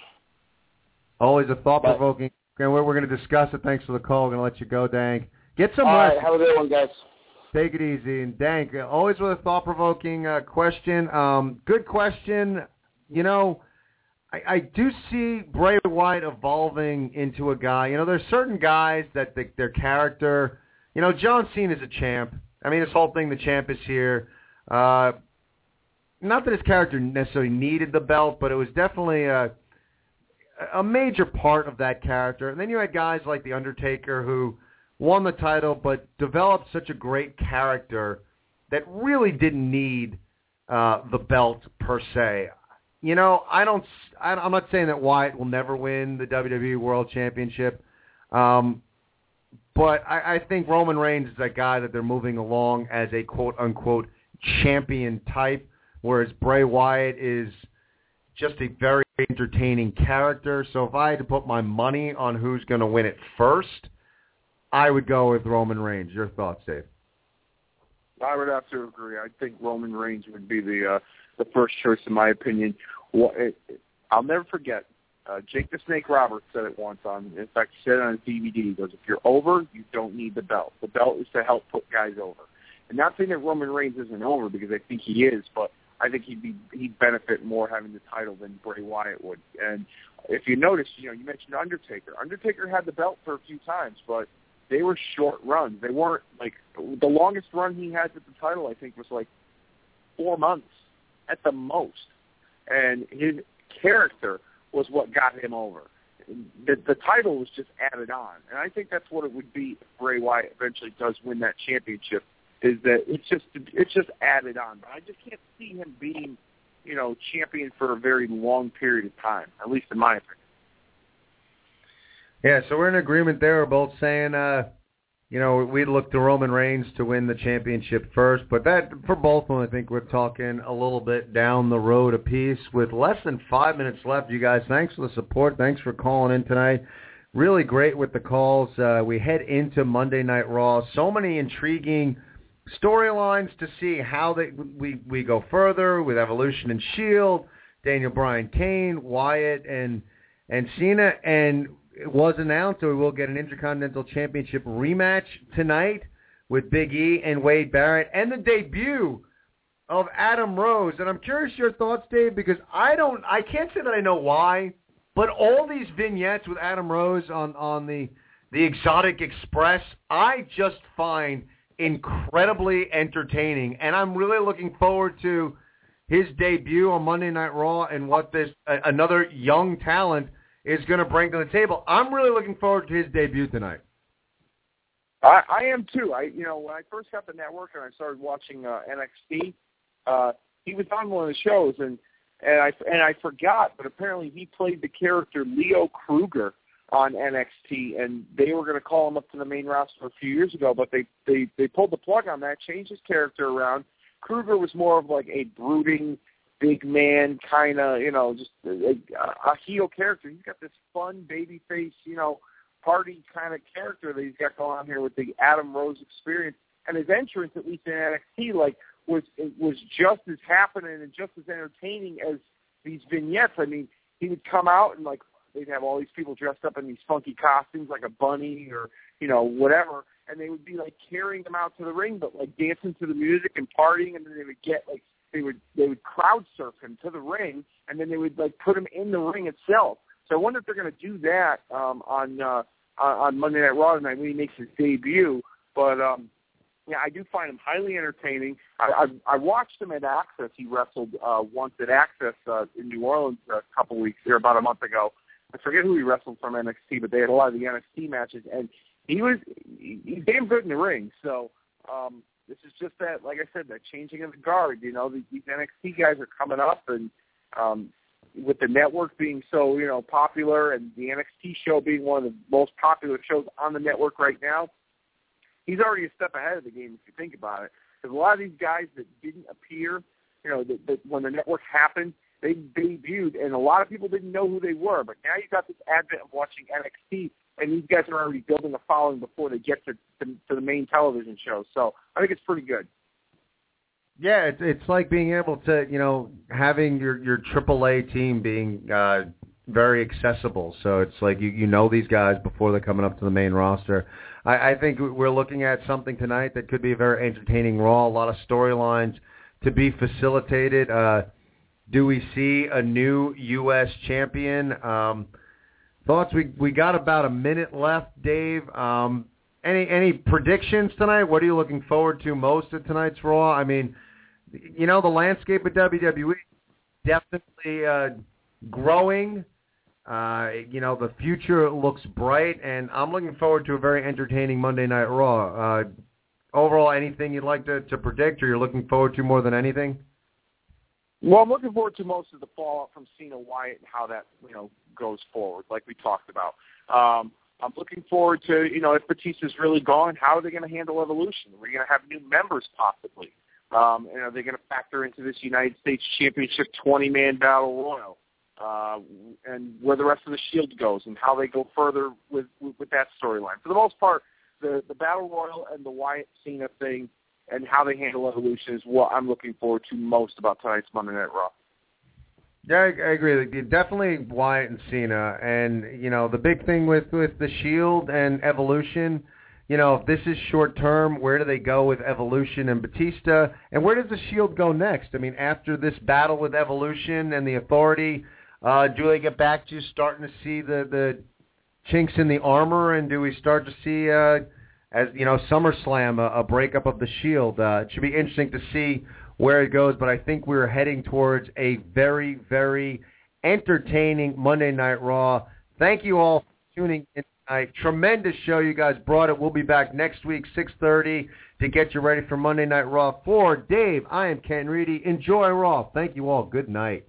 Always a thought provoking. And we're, we're going to discuss it. Thanks for the call. We're going to let you go, Dank. Get some All rest. right. Have a good one, guys. Take it easy. And Dank, always with a thought-provoking uh, question. Um, good question. You know, I, I do see Bray Wyatt evolving into a guy. You know, there's certain guys that the, their character. You know, John Cena's a champ. I mean, this whole thing, the champ is here. Uh, not that his character necessarily needed the belt, but it was definitely a a major part of that character. And then you had guys like the Undertaker who won the title, but developed such a great character that really didn't need uh, the belt per se. You know, I don't. I'm not saying that Wyatt will never win the WWE World Championship, um, but I, I think Roman Reigns is that guy that they're moving along as a quote unquote champion type, whereas Bray Wyatt is just a very entertaining character. So if I had to put my money on who's going to win it first, I would go with Roman Reigns. Your thoughts, Dave? I would have to agree. I think Roman Reigns would be the uh, the first choice in my opinion. Well, it, I'll never forget. Uh, Jake the Snake Roberts said it once on. In fact, he said it on his DVD. He goes, "If you're over, you don't need the belt. The belt is to help put guys over." And not saying that Roman Reigns isn't over because I think he is, but I think he'd be he'd benefit more having the title than Bray Wyatt would. And if you notice, you know, you mentioned Undertaker. Undertaker had the belt for a few times, but they were short runs. They weren't like the longest run he had with the title. I think was like four months at the most. And his character was what got him over. The, the title was just added on, and I think that's what it would be if Bray Wyatt eventually does win that championship. Is that it's just it's just added on, but I just can't see him being, you know, champion for a very long period of time, at least in my opinion. Yeah, so we're in agreement there. We're both saying, uh, you know, we'd look to Roman Reigns to win the championship first, but that for both of them, I think we're talking a little bit down the road a piece. With less than five minutes left, you guys, thanks for the support. Thanks for calling in tonight. Really great with the calls. Uh, we head into Monday Night Raw. So many intriguing storylines to see how they we we go further with Evolution and Shield, Daniel Bryan, Kane, Wyatt, and and Cena, and was announced that we will get an Intercontinental Championship rematch tonight with Big E and Wade Barrett, and the debut of Adam Rose. And I'm curious your thoughts, Dave, because I don't, I can't say that I know why, but all these vignettes with Adam Rose on on the the Exotic Express, I just find incredibly entertaining, and I'm really looking forward to his debut on Monday Night Raw and what this another young talent is going to bring to the table. I'm really looking forward to his debut tonight. I, I am too. I you know when I first got the network and I started watching uh, NXT, uh, he was on one of the shows and and I and I forgot, but apparently he played the character Leo Kruger on NXT, and they were going to call him up to the main roster a few years ago, but they they they pulled the plug on that, changed his character around. Kruger was more of like a brooding big man kind of, you know, just uh, a, a heel character. He's got this fun baby face, you know, party kind of character that he's got going on here with the Adam Rose experience. And his entrance, at least in NXT, like was was just as happening and just as entertaining as these vignettes. I mean, he would come out and like they'd have all these people dressed up in these funky costumes, like a bunny or you know whatever, and they would be like carrying him out to the ring, but like dancing to the music and partying, and then they would get like they would they would crowd surf him to the ring, and then they would like put him in the ring itself. So I wonder if they're going to do that um, on uh, on Monday Night Raw tonight when he makes his debut. But um, yeah, I do find him highly entertaining. I, I, I watched him at Axxess. He wrestled uh, once at Axxess uh, in New Orleans a couple weeks here, about a month ago. I forget who he wrestled from NXT, but they had a lot of the NXT matches, and he was he, he's damn good in the ring. So um, this is just that, like I said, that changing of the guard. You know, these NXT guys are coming up, and um, with the network being so you know popular, and the NXT show being one of the most popular shows on the network right now, he's already a step ahead of the game if you think about it. Because a lot of these guys that didn't appear, you know, that, that when the network happened, they debuted, and a lot of people didn't know who they were. But now you've got this advent of watching NXT and these guys are already building a following before they get to, to, to the main television show. So I think it's pretty good. Yeah, it's it's like being able to, you know, having your your AAA team being uh, very accessible. So it's like you you know these guys before they're coming up to the main roster. I, I think we're looking at something tonight that could be a very entertaining Raw. A lot of storylines to be facilitated. Uh, do we see a new U.S. champion? Um, Thoughts? We we got about a minute left, Dave. Um, any any predictions tonight? What are you looking forward to most at tonight's Raw? I mean, you know, the landscape of WWE definitely uh, growing. Uh, you know, the future looks bright, and I'm looking forward to a very entertaining Monday Night Raw. Uh, overall, anything you'd like to, to predict, or you're looking forward to more than anything? Well, I'm looking forward to most of the fallout from Cena Wyatt and how that you know goes forward, like we talked about. Um, I'm looking forward to you know if Batista's really gone, how are they going to handle Evolution? Are we going to have new members possibly? Um, and are they going to factor into this United States Championship 20-man battle royal? Uh, and where the rest of the Shield goes and how they go further with with, with that storyline. For the most part, the the battle royal and the Wyatt Cena thing and how they handle evolution is what I'm looking forward to most about tonight's Monday Night Raw. Yeah, I, I agree. Definitely Wyatt and Cena, and you know the big thing with with the Shield and Evolution. You know, if this is short term, where do they go with Evolution and Batista, and where does the Shield go next? I mean, after this battle with Evolution and the Authority, uh, do they get back to starting to see the the chinks in the armor, and do we start to see? Uh, as you know, SummerSlam, a, a breakup of the Shield. Uh, it should be interesting to see where it goes, but I think we're heading towards a very, very entertaining Monday Night Raw. Thank you all for tuning in tonight. Tremendous show. You guys brought it. We'll be back next week, 6.30, to get you ready for Monday Night Raw. For Dave, I am Ken Reedy. Enjoy Raw. Thank you all. Good night.